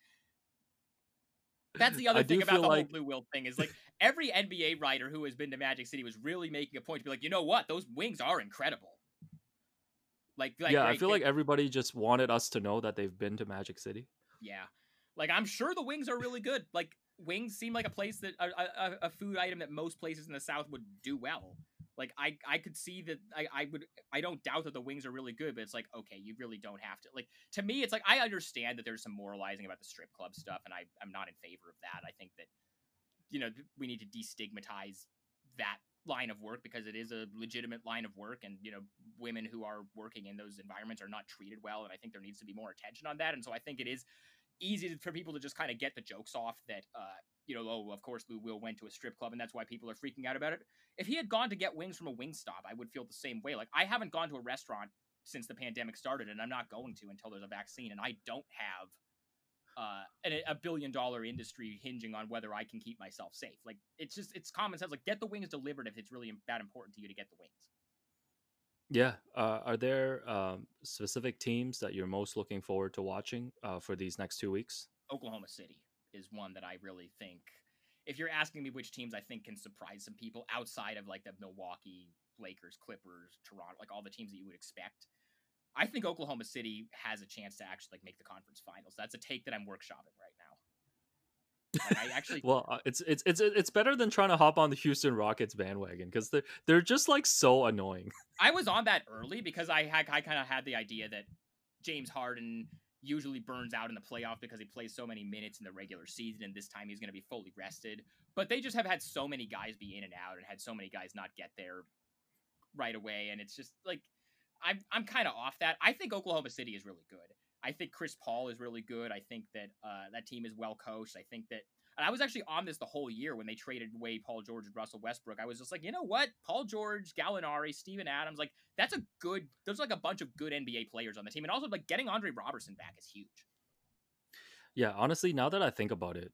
That's the other do thing about the like- whole Lou Will thing is like every NBA writer who has been to Magic City was really making a point to be like, you know what, those wings are incredible. Like, like yeah, I feel they- like everybody just wanted us to know that they've been to Magic City. Yeah. Like I'm sure the wings are really good. Like wings seem like a place that a, a, a food item that most places in the South would do well. Like I I could see that I, I would I don't doubt that the wings are really good, but it's like okay, you really don't have to. Like to me, it's like I understand that there's some moralizing about the strip club stuff, and I I'm not in favor of that. I think that you know we need to destigmatize that line of work because it is a legitimate line of work and you know women who are working in those environments are not treated well and i think there needs to be more attention on that and so i think it is easy for people to just kind of get the jokes off that uh you know oh of course lou will went to a strip club and that's why people are freaking out about it if he had gone to get wings from a wing stop i would feel the same way like i haven't gone to a restaurant since the pandemic started and i'm not going to until there's a vaccine and i don't have uh, a billion dollar industry hinging on whether I can keep myself safe. Like it's just it's common sense. Like get the wings delivered if it's really that important to you to get the wings. Yeah. Uh, are there um, specific teams that you're most looking forward to watching uh, for these next two weeks? Oklahoma City is one that I really think. If you're asking me which teams I think can surprise some people outside of like the Milwaukee Lakers, Clippers, Toronto, like all the teams that you would expect, I think Oklahoma City has a chance to actually like make the conference finals. That's a take that I'm workshopping right now. I actually Well, uh, it's it's it's it's better than trying to hop on the Houston Rockets bandwagon because they're they're just like so annoying. I was on that early because I had I kind of had the idea that James Harden usually burns out in the playoff because he plays so many minutes in the regular season, and this time he's going to be fully rested. But they just have had so many guys be in and out, and had so many guys not get there right away, and it's just like I'm I'm kind of off that. I think Oklahoma City is really good. I think Chris Paul is really good. I think that uh, that team is well coached. I think that and I was actually on this the whole year when they traded away Paul George and Russell Westbrook. I was just like, you know what? Paul George, Gallinari, Steven Adams, like that's a good there's like a bunch of good NBA players on the team. And also like getting Andre Roberson back is huge. Yeah, honestly, now that I think about it,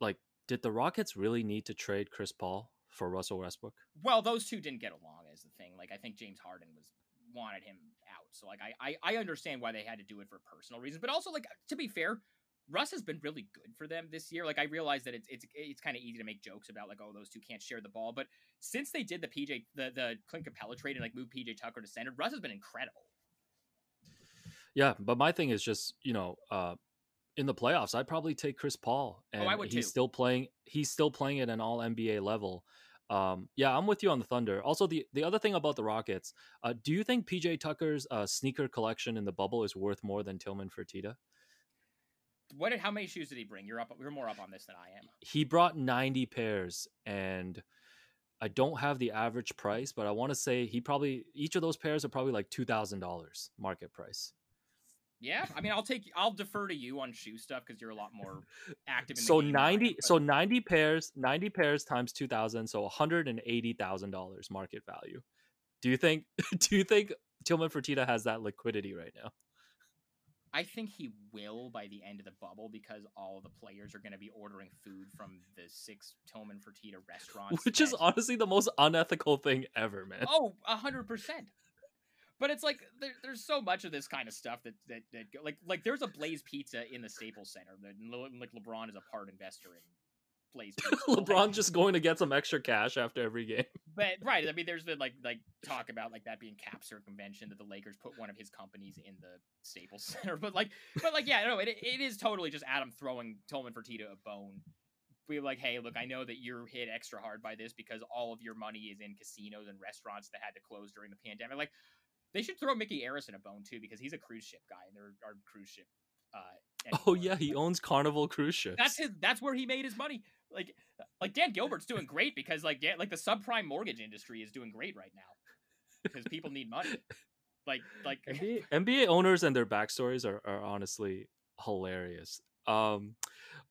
like, did the Rockets really need to trade Chris Paul for Russell Westbrook? Well, those two didn't get along as the thing. Like I think James Harden was wanted him. So like I, I I understand why they had to do it for personal reasons, but also like to be fair, Russ has been really good for them this year. Like I realize that it's it's it's kind of easy to make jokes about like oh those two can't share the ball, but since they did the PJ the the Clint Capela trade and like moved PJ Tucker to center, Russ has been incredible. Yeah, but my thing is just you know uh, in the playoffs, I'd probably take Chris Paul, and Oh, I would he's too. still playing. He's still playing at an All NBA level. Um, yeah, I'm with you on the Thunder. Also, the the other thing about the Rockets, uh, do you think PJ Tucker's uh, sneaker collection in the bubble is worth more than Tillman Fertitta? What did how many shoes did he bring? You're up you're more up on this than I am. He brought 90 pairs, and I don't have the average price, but I want to say he probably each of those pairs are probably like two thousand dollars market price. Yeah, I mean, I'll take, I'll defer to you on shoe stuff because you're a lot more active. In the so 90 but- so 90 pairs 90 pairs times 2000 so $180000 market value do you think do you think tillman fertitta has that liquidity right now I think he will by the end of the bubble because all the players are going to be ordering food from the six Tillman Fertitta restaurants. which is honestly the most unethical thing ever man oh, a hundred percent. But it's like there, there's so much of this kind of stuff that that, that like like there's a Blaze Pizza in the Staples Center that like LeBron is a part investor in Blaze Pizza. Like, lebron just going to get some extra cash after every game But right, I mean, there's been like like talk about like that being cap circumvention that the Lakers put one of his companies in the Staples Center. But like, but like, yeah, no, it it is totally just Adam throwing Tillman Fertitta a bone. Be like, hey, look, I know that you're hit extra hard by this because all of your money is in casinos and restaurants that had to close during the pandemic. Like, they should throw Micky Arison a bone too because he's a cruise ship guy and there are cruise ship. Uh, oh yeah he owns carnival cruise ships That's his. That's where he made his money. Like, like Dan Gilbert's doing great because like Dan, like the subprime mortgage industry is doing great right now because people need money. Like, like NBA, NBA owners and their backstories are, are honestly hilarious. Um,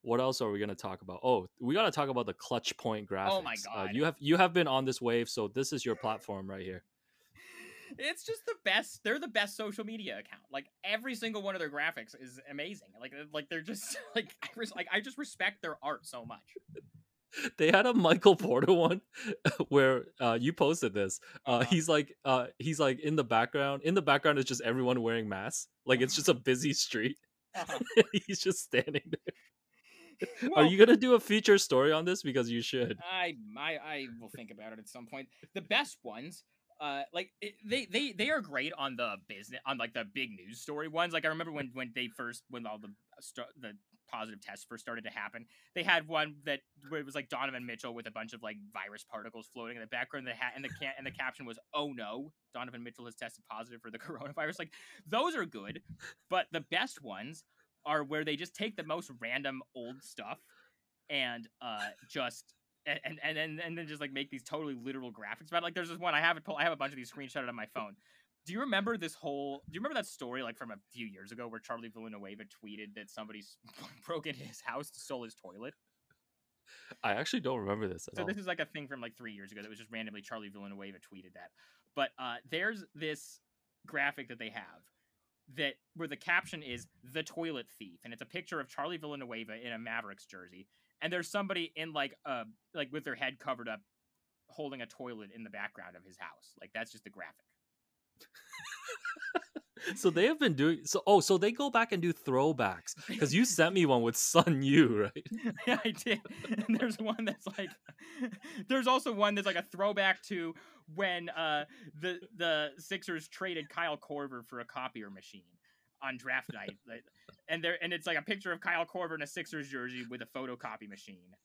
what else are we gonna talk about? Oh, we gotta talk about the clutch point graphics. Oh my Uh, God. you have you have been on this wave, so this is your platform right here. It's just the best. They're the best social media account. Like every single one of their graphics is amazing. Like, like they're just like I res- like I just respect their art so much. They had a Michael Porter one where uh, you posted this. Uh, Uh-huh. He's like uh, he's like in the background. In the background is just everyone wearing masks. Like it's just a busy street. Uh-huh. he's just standing there. Well, Are you gonna do a feature story on this? Because you should. I, I I will think about it at some point. The best ones, uh, like they they they are great on the business on like the big news story ones. Like I remember when when they first when all the st- the positive tests first started to happen, they had one that where it was like Donovan Mitchell with a bunch of like virus particles floating in the background. The hat and the can and the caption was, "Oh no, Donovan Mitchell has tested positive for the coronavirus." Like those are good, but the best ones are where they just take the most random old stuff and uh just and and and then and then just like make these totally literal graphics about it. like there's this one I have it I have a bunch of these screenshotted on my phone. Do you remember this whole do you remember that story like from a few years ago where Charlie Villanueva tweeted that somebody broke into his house, stole his toilet? I actually don't remember this at So all. this is like a thing from like three years ago that was just randomly Charlie Villanueva tweeted that. But uh, there's this graphic that they have that where the caption is the toilet thief, and it's a picture of Charlie Villanueva in a Mavericks jersey, and there's somebody in like uh like with their head covered up, holding a toilet in the background of his house. Like that's just the graphic. so they have been doing so oh so they go back and do throwbacks because you sent me one with Sun Yue right yeah, I did. And there's one that's like, there's also one that's like a throwback to when uh the the Sixers traded Kyle Korver for a copier machine on draft night, and there and it's like a picture of Kyle Korver in a Sixers jersey with a photocopy machine.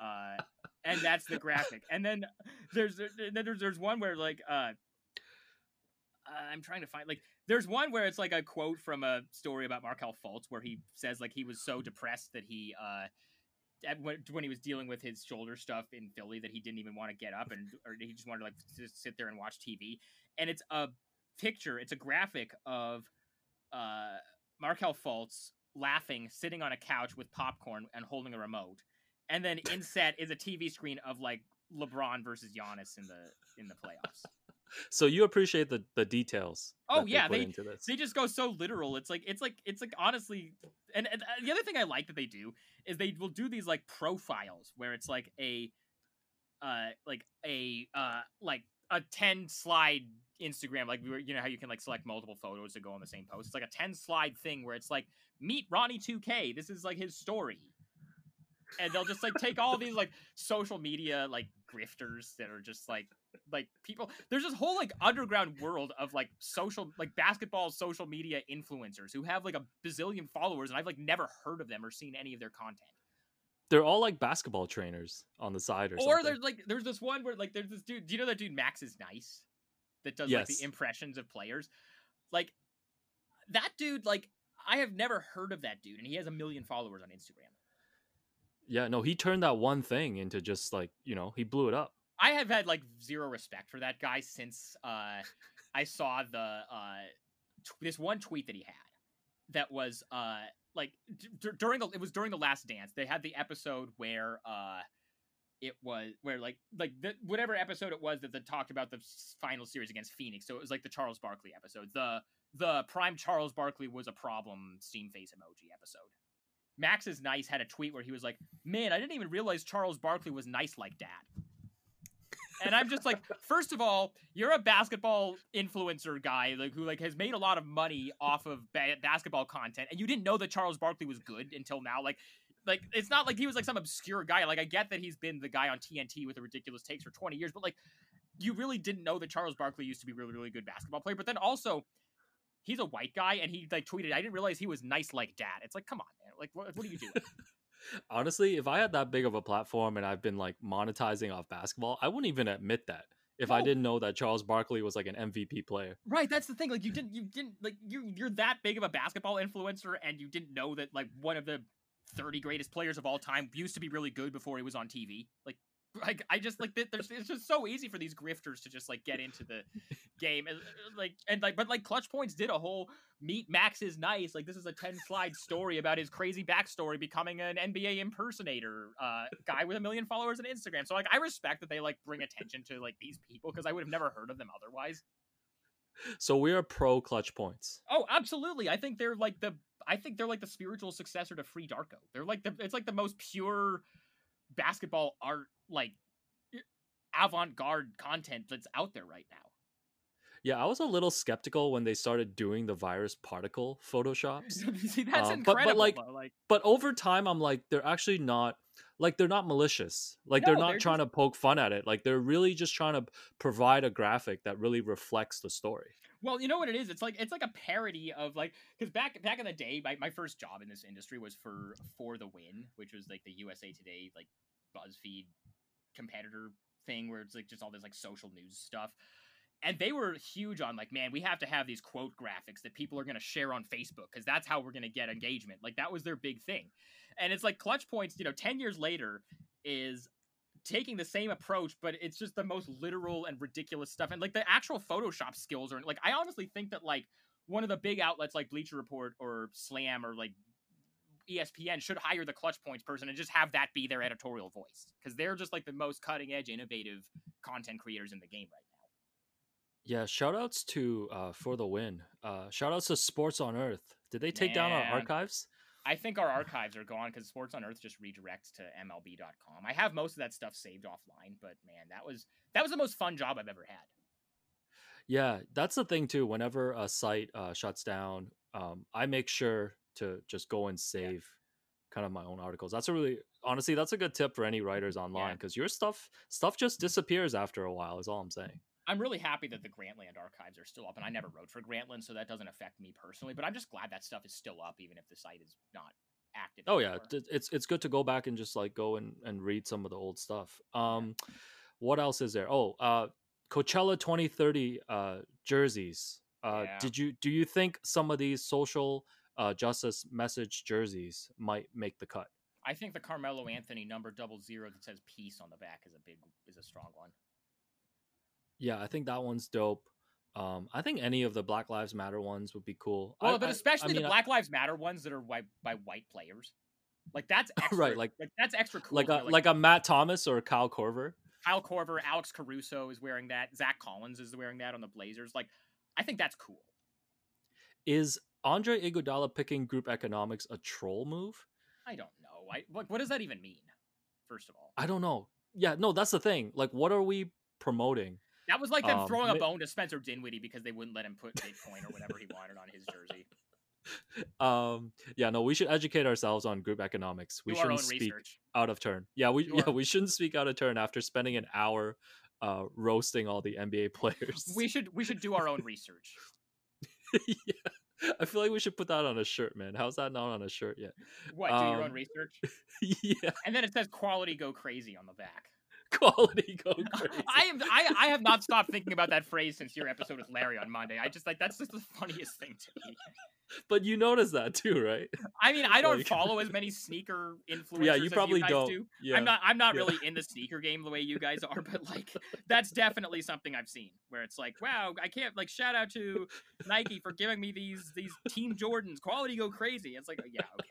Uh, and that's the graphic. And then there's there's there's one where like uh, I'm trying to find like there's one where it's like a quote from a story about Markelle Fultz where he says like he was so depressed that he uh when, when he was dealing with his shoulder stuff in Philly that he didn't even want to get up and or he just wanted to like just sit there and watch TV and it's a picture it's a graphic of uh Markelle Fultz laughing sitting on a couch with popcorn and holding a remote and then inset is a TV screen of like LeBron versus Giannis in the in the playoffs. so you appreciate the the details Oh, they yeah, they- this they just go so literal. It's like it's like it's like honestly, and, and uh, the other thing I like that they do is they will do these like profiles where it's like a uh like a uh like a 10 slide Instagram like we were you know how you can like select multiple photos to go on the same post. It's like a 10 slide thing where it's like meet Ronnie 2K. This is like his story. And they'll just like take all these like social media like grifters that are just like like people there's this whole like underground world of like social like basketball social media influencers who have like a bazillion followers and I've like never heard of them or seen any of their content. They're all like basketball trainers on the side or, Or something. there's like there's this one where like there's this dude. Do you know that dude Max is nice? That does like the impressions of players. Like that dude. Like I have never heard of that dude, and he has a million followers on Instagram. Yeah, no, he turned that one thing into just like, you know, he blew it up. I have had like zero respect for that guy since uh I saw the uh t- this one tweet that he had that was uh like d- during the it was during the last dance they had the episode where uh it was where like like the, whatever episode it was that they talked about the final series against Phoenix. So it was like the Charles Barkley episode. The the prime Charles Barkley was a problem steam face emoji episode. Max is nice had a tweet where he was like man I didn't even realize Charles Barkley was nice like dad and I'm just like, first of all, you're a basketball influencer guy, like who like has made a lot of money off of ba- basketball content, and you didn't know that Charles Barkley was good until now. Like, like it's not like he was like some obscure guy. Like I get that he's been the guy on TNT with the ridiculous takes for 20 years, but like you really didn't know that Charles Barkley used to be really really good basketball player. But then also. He's a white guy, and he like tweeted, "I didn't realize he was nice like dad." It's like, come on, man! Like, what, what are you doing? Honestly, if I had that big of a platform and I've been like monetizing off basketball, I wouldn't even admit that if I didn't know that Charles Barkley was like an MVP player. Right, that's the thing. Like you didn't you didn't like you you're that big of a basketball influencer and you didn't know that like one of the 30 greatest players of all time used to be really good before he was on TV. Like like I just like th- there's it's just so easy for these grifters to just like get into the game and like and like but like ClutchPoints did a whole meet Max is nice. Like this is a 10 slide story about his crazy backstory becoming an NBA impersonator uh guy with a million followers on Instagram. So like I respect that they like bring attention to like these people because I would have never heard of them otherwise. So we're pro ClutchPoints. Oh, absolutely. I think they're like the I think they're like the spiritual successor to FreeDarko. They're like the it's like the most pure basketball art like avant-garde content that's out there right now. Yeah, I was a little skeptical when they started doing the virus particle photoshops. See, that's Um, but- but, like, though, like but over time I'm like they're actually not like they're not malicious. Like they're not they're trying to poke fun at it. Like they're really just trying to provide a graphic that really reflects the story. Well, you know what it is? It's like it's like a parody of like because back back in the day, my, my first job in this industry was for For the Win, which was like the USA Today like BuzzFeed competitor thing where it's like just all this like social news stuff. And they were huge on like, man, we have to have these quote graphics that people are going to share on Facebook because that's how we're going to get engagement. Like that was their big thing. And it's like ClutchPoints, you know, 10 years later is taking the same approach, but it's just the most literal and ridiculous stuff. And like the actual Photoshop skills are like I honestly think that like one of the big outlets like Bleacher Report or Slam or like ESPN should hire the clutch points person and just have that be their editorial voice because they're just like the most cutting edge, innovative content creators in the game right now. Yeah, shout outs to uh for the win. Uh shout outs to Sports on Earth. Did they take down our archives? I think our archives are gone because Sports on Earth just redirects to MLB.com. I have most of that stuff saved offline, but man, that was that was the most fun job I've ever had. Yeah, that's the thing too. Whenever a site uh, shuts down, um, I make sure to just go and save kind of my own articles. That's a really honestly, that's a good tip for any writers online because your stuff stuff just disappears after a while. Is all I'm saying. I'm really happy that the Grantland archives are still up, and I never wrote for Grantland, so that doesn't affect me personally. But I'm just glad that stuff is still up, even if the site is not active. Oh yeah, anymore. d- it's it's good to go back and just like go and, and read some of the old stuff. Um, what else is there? Oh, uh, Coachella 2030 uh, jerseys. Uh, Yeah. Did you do you think some of these social uh, justice message jerseys might make the cut? I think the Carmelo Anthony number double zero that says peace on the back is a big is a strong one. Yeah, I think that one's dope. Um, I think any of the Black Lives Matter ones would be cool. Well, I- but I- I especially mean, the I- Black Lives Matter ones that are by, by white players. Like that's extra, Right, like- that's extra cool. like a me, like a Matt Thomas or Kyle Korver. Kyle Korver, Alex Caruso is wearing that. Zach Collins is wearing that on the Blazers. Like, I think that's cool. Is Andre Iguodala picking group economics a troll move? I don't know. I like what does that even mean? First of all, I don't know yeah, no, that's the thing. Like, what are we promoting? That was like them Um, throwing a bone to Spencer Dinwiddie because they wouldn't let him put Bitcoin or whatever he wanted on his jersey. Um, yeah, no, we should educate ourselves on group economics. We Do shouldn't speak research. out of turn. Yeah, we yeah we shouldn't speak out of turn after spending an hour uh roasting all the NBA players. We should we should do our own research. yeah. I feel like we should put that on a shirt, man. How's that not on a shirt yet? What? Do your own Um, research, yeah, and then it says "quality go crazy" on the back. quality go crazy. I am I, I have not stopped thinking about that phrase since your episode with Larry on Monday. I just like that's just the funniest thing to me. but you notice that too, right? I mean, I don't Like- follow as many sneaker influencers. yeah, you probably guys don't. Do. Yeah. I'm not. I'm not yeah. really in the sneaker game the way you guys are, but like that's definitely something I've seen where it's like, wow, I can't like shout out to Nike for giving me these these Team Jordans. Quality go crazy. It's like, yeah, okay.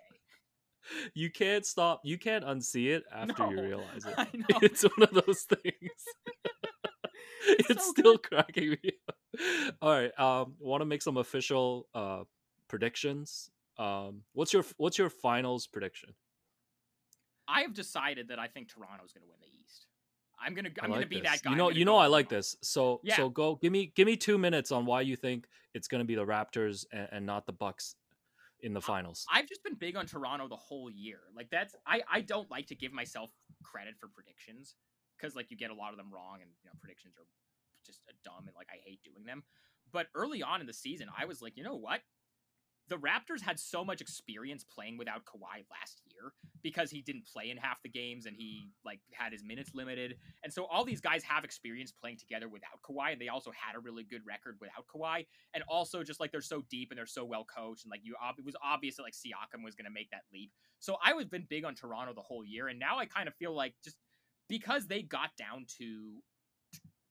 You can't stop you can't unsee it after you realize it. It's one of those things. it's so still cracking me up. All right. Um want to make some official uh predictions. Um what's your what's your finals prediction? I have decided that I think Toronto's going to win the East. I'm gonna I'm gonna be this. that guy. You know, you know, I like this. So, Yeah. so go. Give me, give me two minutes on why you think it's going to be the Raptors and, and not the Bucks in the finals. I've just been big on Toronto the whole year. Like that's I I don't like to give myself credit for predictions because like you get a lot of them wrong and you know predictions are just a dumb and like I hate doing them. But early on in the season, I was like, you know what? The Raptors had so much experience playing without Kawhi last year because he didn't play in half the games and he like had his minutes limited. And so all these guys have experience playing together without Kawhi and they also had a really good record without Kawhi and also just like they're so deep and they're so well coached and like you it was obvious that like Siakam was going to make that leap. So I was been big on Toronto the whole year and now I kind of feel like just because they got down to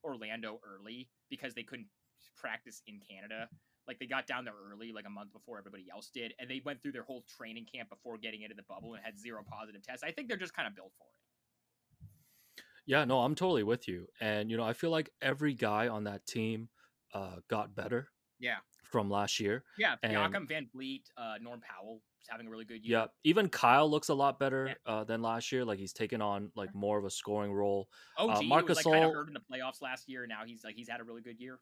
Orlando early because they couldn't practice in Canada. Like they got down there early, like a month before everybody else did, and they went through their whole training camp before getting into the bubble and had zero positive tests. I think they're just kind of built for it. Yeah, no, I'm totally with you. And you know, I feel like every guy on that team uh, got better. Yeah. From last year. Yeah, And- Siakam, VanVleet, uh, Norm Powell is having a really good year. Yeah, even Kyle looks a lot better uh, than last year. Like he's taken on like more of a scoring role. OG Marc was like kind of hurt in the playoffs last year. Now he's like he's had a really good year.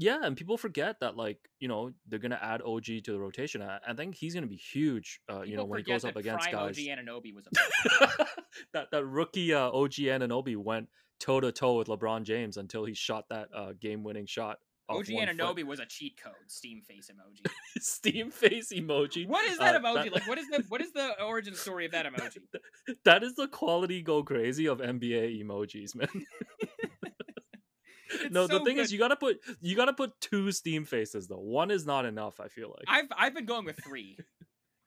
Yeah, and people forget that like you know they're gonna add OG to the rotation. I, I think he's gonna be huge. Uh, you know when he goes up against prime guys. OG Anunoby was a that that rookie uh, OG Anunoby went toe to toe with LeBron James until he shot that uh, game winning shot. OG one foot. Anunoby was a cheat code. Steam face emoji. Steam face emoji. What is that Uh, emoji? that- like what is the what is the origin story of that emoji? that is the quality go crazy of NBA emojis, man. No, the so thing is you gotta put you gotta put two Steam faces though. One is not enough. I feel like. I've I've been going with three.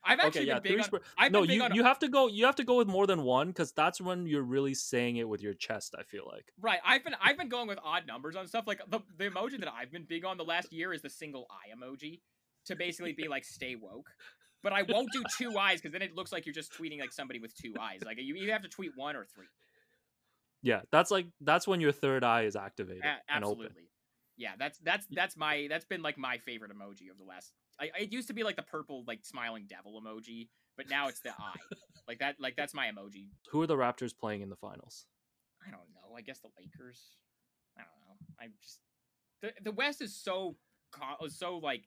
I've actually okay, yeah, been big on. I've no, been you on you have to go. You have to go with more than one because that's when you're really saying it with your chest. I feel like. right. I've been I've been going with odd numbers on stuff. Like the the emoji that I've been big on the last year is the single eye emoji to basically be like stay woke. But I won't do two eyes because then it looks like you're just tweeting like somebody with two eyes. Like you either have to tweet one or three. Yeah, that's like that's when your third eye is activated A- and open. absolutely. Yeah, that's that's that's my that's been like my favorite emoji of the last. I, it used to be like the purple like smiling devil emoji, but now it's the eye. like that like that's my emoji. Who are the Raptors playing in the finals? I don't know. I guess the Lakers. I don't know. I just the the West is so so like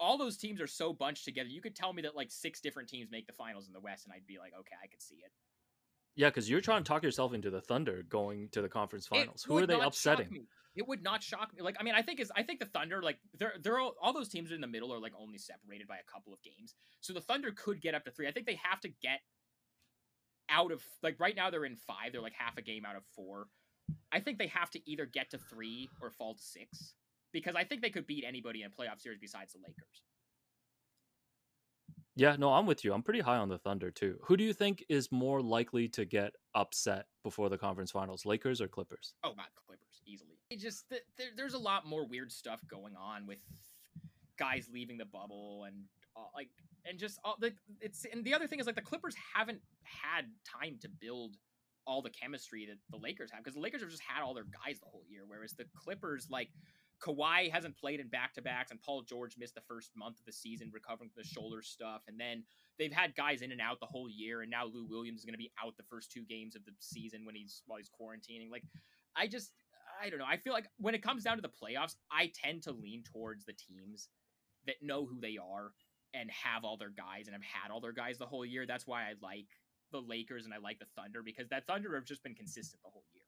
all those teams are so bunched together. You could tell me that like six different teams make the finals in the West, and I'd be like, okay, I could see it. Yeah, because you're trying to talk yourself into the Thunder going to the conference It finals. Who are they upsetting? It would not shock me. Like, I mean, I think is I think the Thunder, like, they're they're all, all those teams in the middle are like only separated by a couple of games. So the Thunder could get up to three. I think they have to get out of like right now they're in five. They're like half a game out of four. I think they have to either get to three or fall to six because I think they could beat anybody in a playoff series besides the Lakers. Yeah, no, I'm with you. I'm pretty high on the Thunder too. Who do you think is more likely to get upset before the conference finals, Lakers or Clippers? Oh, not Clippers easily. It just th- there, there's a lot more weird stuff going on with guys leaving the bubble and uh, like and just all like it's and the other thing is like the Clippers haven't had time to build all the chemistry that the Lakers have because the Lakers have just had all their guys the whole year, whereas the Clippers like Kawhi hasn't played in back to backs, and Paul George missed the first month of the season recovering from the shoulder stuff. And then they've had guys in and out the whole year, and now Lou Williams is going to be out the first two games of the season when he's while he's quarantining. Like, I just I don't know. I feel like when it comes down to the playoffs, I tend to lean towards the teams that know who they are and have all their guys and have had all their guys the whole year. That's why I like the Lakers and I like the Thunder because that Thunder have just been consistent the whole year.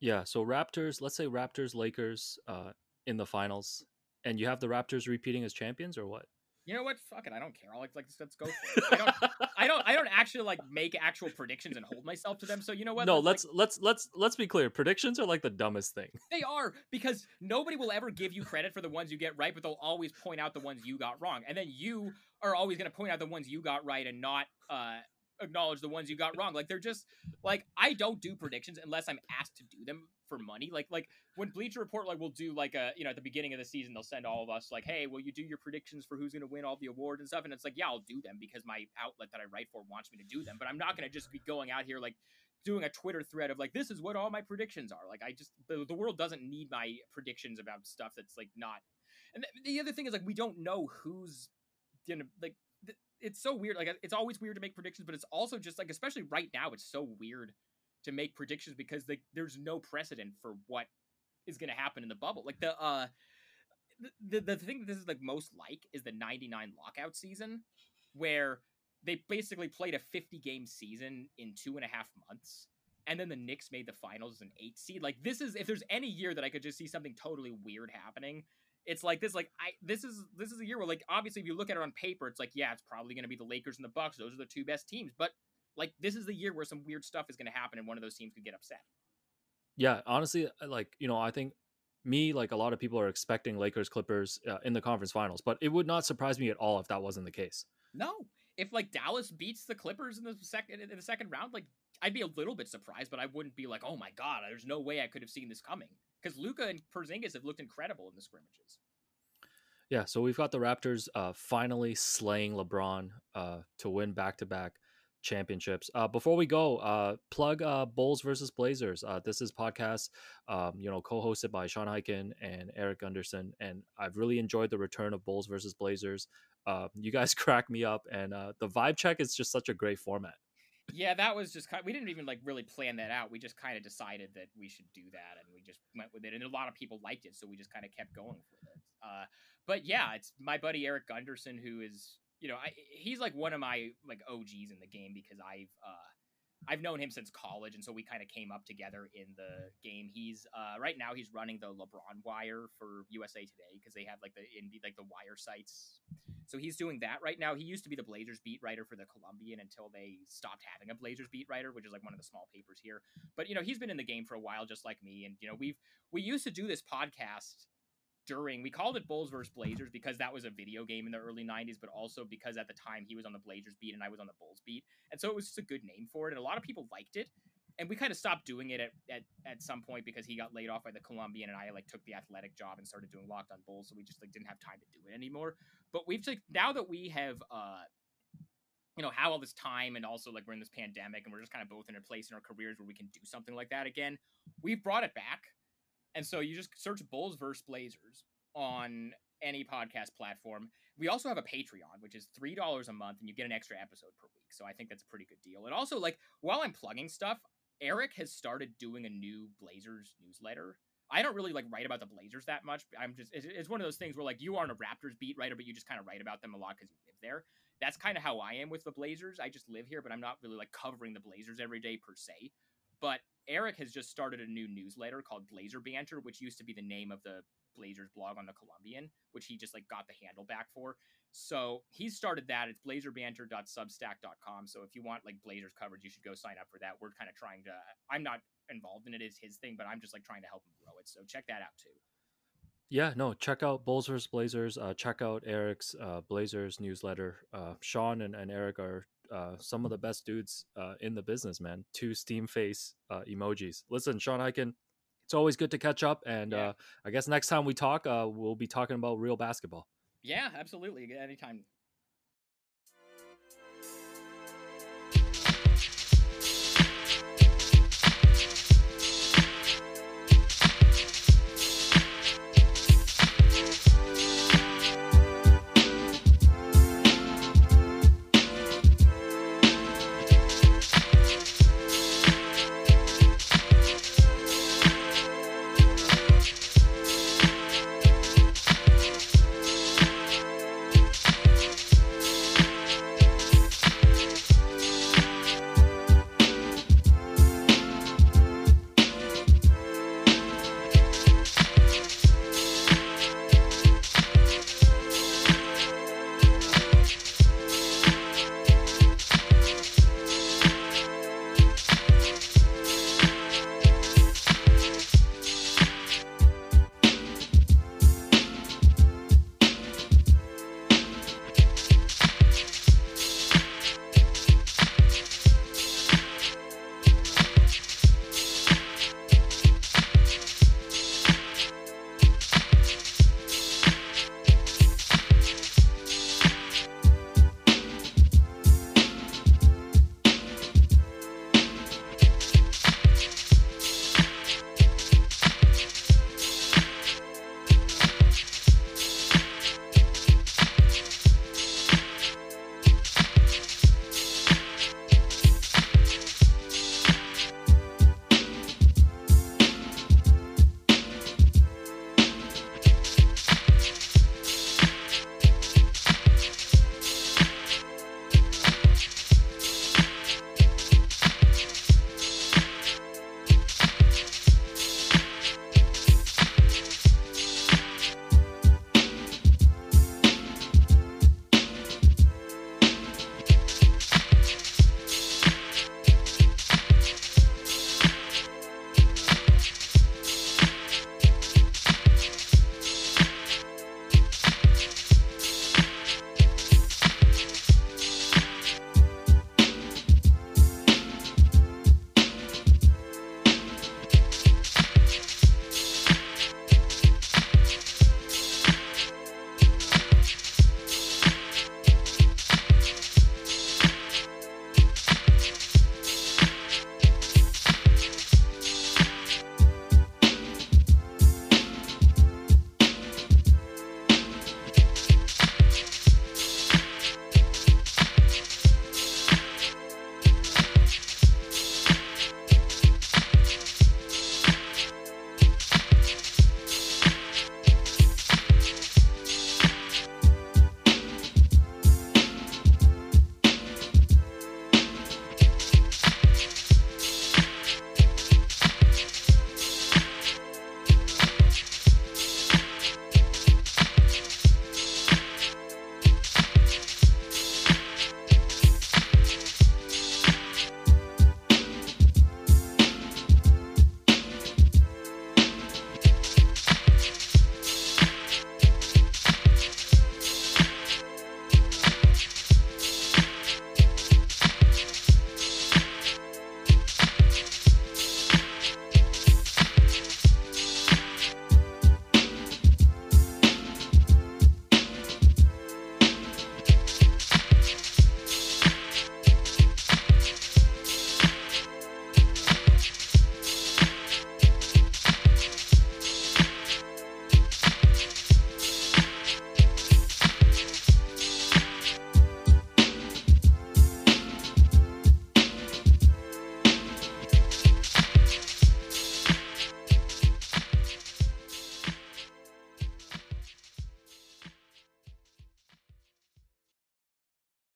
Yeah, so Raptors, let's say Raptors Lakers uh in the finals and you have the Raptors repeating as champions or what? You know what? Fuck it. I don't care. I'll like, like let's go for it. I don't, I don't. I don't actually like make actual predictions and hold myself to them. So you know what? No, Let's, let's let's let's let's be clear. Predictions are like the dumbest thing. They are because nobody will ever give you credit for the ones you get right, but they'll always point out the ones you got wrong, and then you are always going to point out the ones you got right and not uh, acknowledge the ones you got wrong. Like they're just like I don't do predictions unless I'm asked to do them for money. Like like when Bleacher Report like will do like a you know at the beginning of the season they'll send all of us like hey will you do your predictions for who's to win all the awards and stuff and it's like yeah I'll do them because my outlet that I write for wants me to do them, but I'm not to just be going out here like doing a Twitter thread of like this is what all my predictions are. Like I just the, the world doesn't need my predictions about stuff that's like not. And the, the other thing is like we don't know who's gonna like it's so weird. Like it's always weird to make predictions, but it's also just like especially right now it's so weird to make predictions because like there's no precedent for what is gonna happen in the bubble. Like the uh the the, the thing that this is like most like is the 99 lockout season where they basically played a 50 game season in two and a half months and then the Knicks made the finals as an eight seed. Like this is if there's any year that I could just see something totally weird happening, it's like this. Like I this is this is a year where like obviously if you look at it on paper, it's like yeah, it's probably going to be the Lakers and the Bucks. Those are the two best teams. But like this is the year where some weird stuff is going to happen and one of those teams could get upset. Yeah, honestly, uh, like you know, I think me, like a lot of people, are expecting Lakers Clippers uh, in the conference finals, but it would not surprise me at all if that wasn't the case. No, if like Dallas beats the Clippers in the second in the second round, like I'd be a little bit surprised, but I wouldn't be like, oh my god, there's no way I could have seen this coming because Luka and Porzingis have looked incredible in the scrimmages. Yeah, so we've got the Raptors uh, finally slaying LeBron uh, to win back to back championships. Uh, before we go, uh, plug uh, Bulls versus Blazers. Uh, this is podcast, um, you know, co-hosted by Sean Highkin and Erik Gundersen, and I've really enjoyed the return of Bulls versus Blazers. Uh, you guys crack me up, and uh, the vibe check is just such a great format. Yeah, that was just kind. we didn't even like really plan that out. We just kind of decided that we should do that, and we just went with it. And a lot of people liked it, so we just kind of kept going with it. Uh, but yeah, it's my buddy Erik Gundersen who is you know I, he's like one of my like OGs in the game because I've uh, I've known him since college, and so we kind of came up together in the game. He's uh, right now he's running the LeBron Wire for USA Today because they have like the indie like the wire sites. So he's doing that right now. He used to be the Blazers beat writer for the Columbian until they stopped having a Blazers beat writer, which is like one of the small papers here. But you know he's been in the game for a while, just like me. And you know we've we used to do this podcast during we called it Bulls versus Blazers because that was a video game in the early 90s, but also because at the time he was on the Blazers beat and I was on the Bulls beat. And so it was just a good name for it. And a lot of people liked it. And we kind of stopped doing it at, at, at some point because he got laid off by the Columbian and I like took the athletic job and started doing locked on Bulls. So we just like didn't have time to do it anymore. But we've like now that we have uh you know, how all this time and also like we're in this pandemic and we're just kind of both in a place in our careers where we can do something like that again. We've brought it back and so you just search Bulls versus Blazers on any podcast platform. We also have a Patreon, which is $3 a month, and you get an extra episode per week. So I think that's a pretty good deal. And also, like, while I'm plugging stuff, Eric has started doing a new Blazers newsletter. I don't really like write about the Blazers that much. I'm just it's one of those things where like you aren't a Raptors beat writer, but you just kind of write about them a lot because you live there. That's kind of how I am with the Blazers. I just live here, but I'm not really like covering the Blazers every day per se. But Eric has just started a new newsletter called Blazer Banter, which used to be the name of the Blazers blog on the Columbian, which he just like got the handle back for. So he started that. It's blazerbanter.substack.com. So if you want like Blazers coverage, you should go sign up for that. We're kind of trying to. I'm not involved in it; it's his thing, but I'm just like trying to help him grow it. So check that out too. Yeah, no, check out Bulls vs. Blazers. Uh, check out Eric's uh, Blazers newsletter. Uh, Sean and, and Eric are uh, some of the best dudes uh, in the business, man. Two steam face uh, emojis. Listen, Sean Highkin, it's always good to catch up. And Yeah. uh, I guess next time we talk, uh, we'll be talking about real basketball. Yeah, absolutely. Anytime.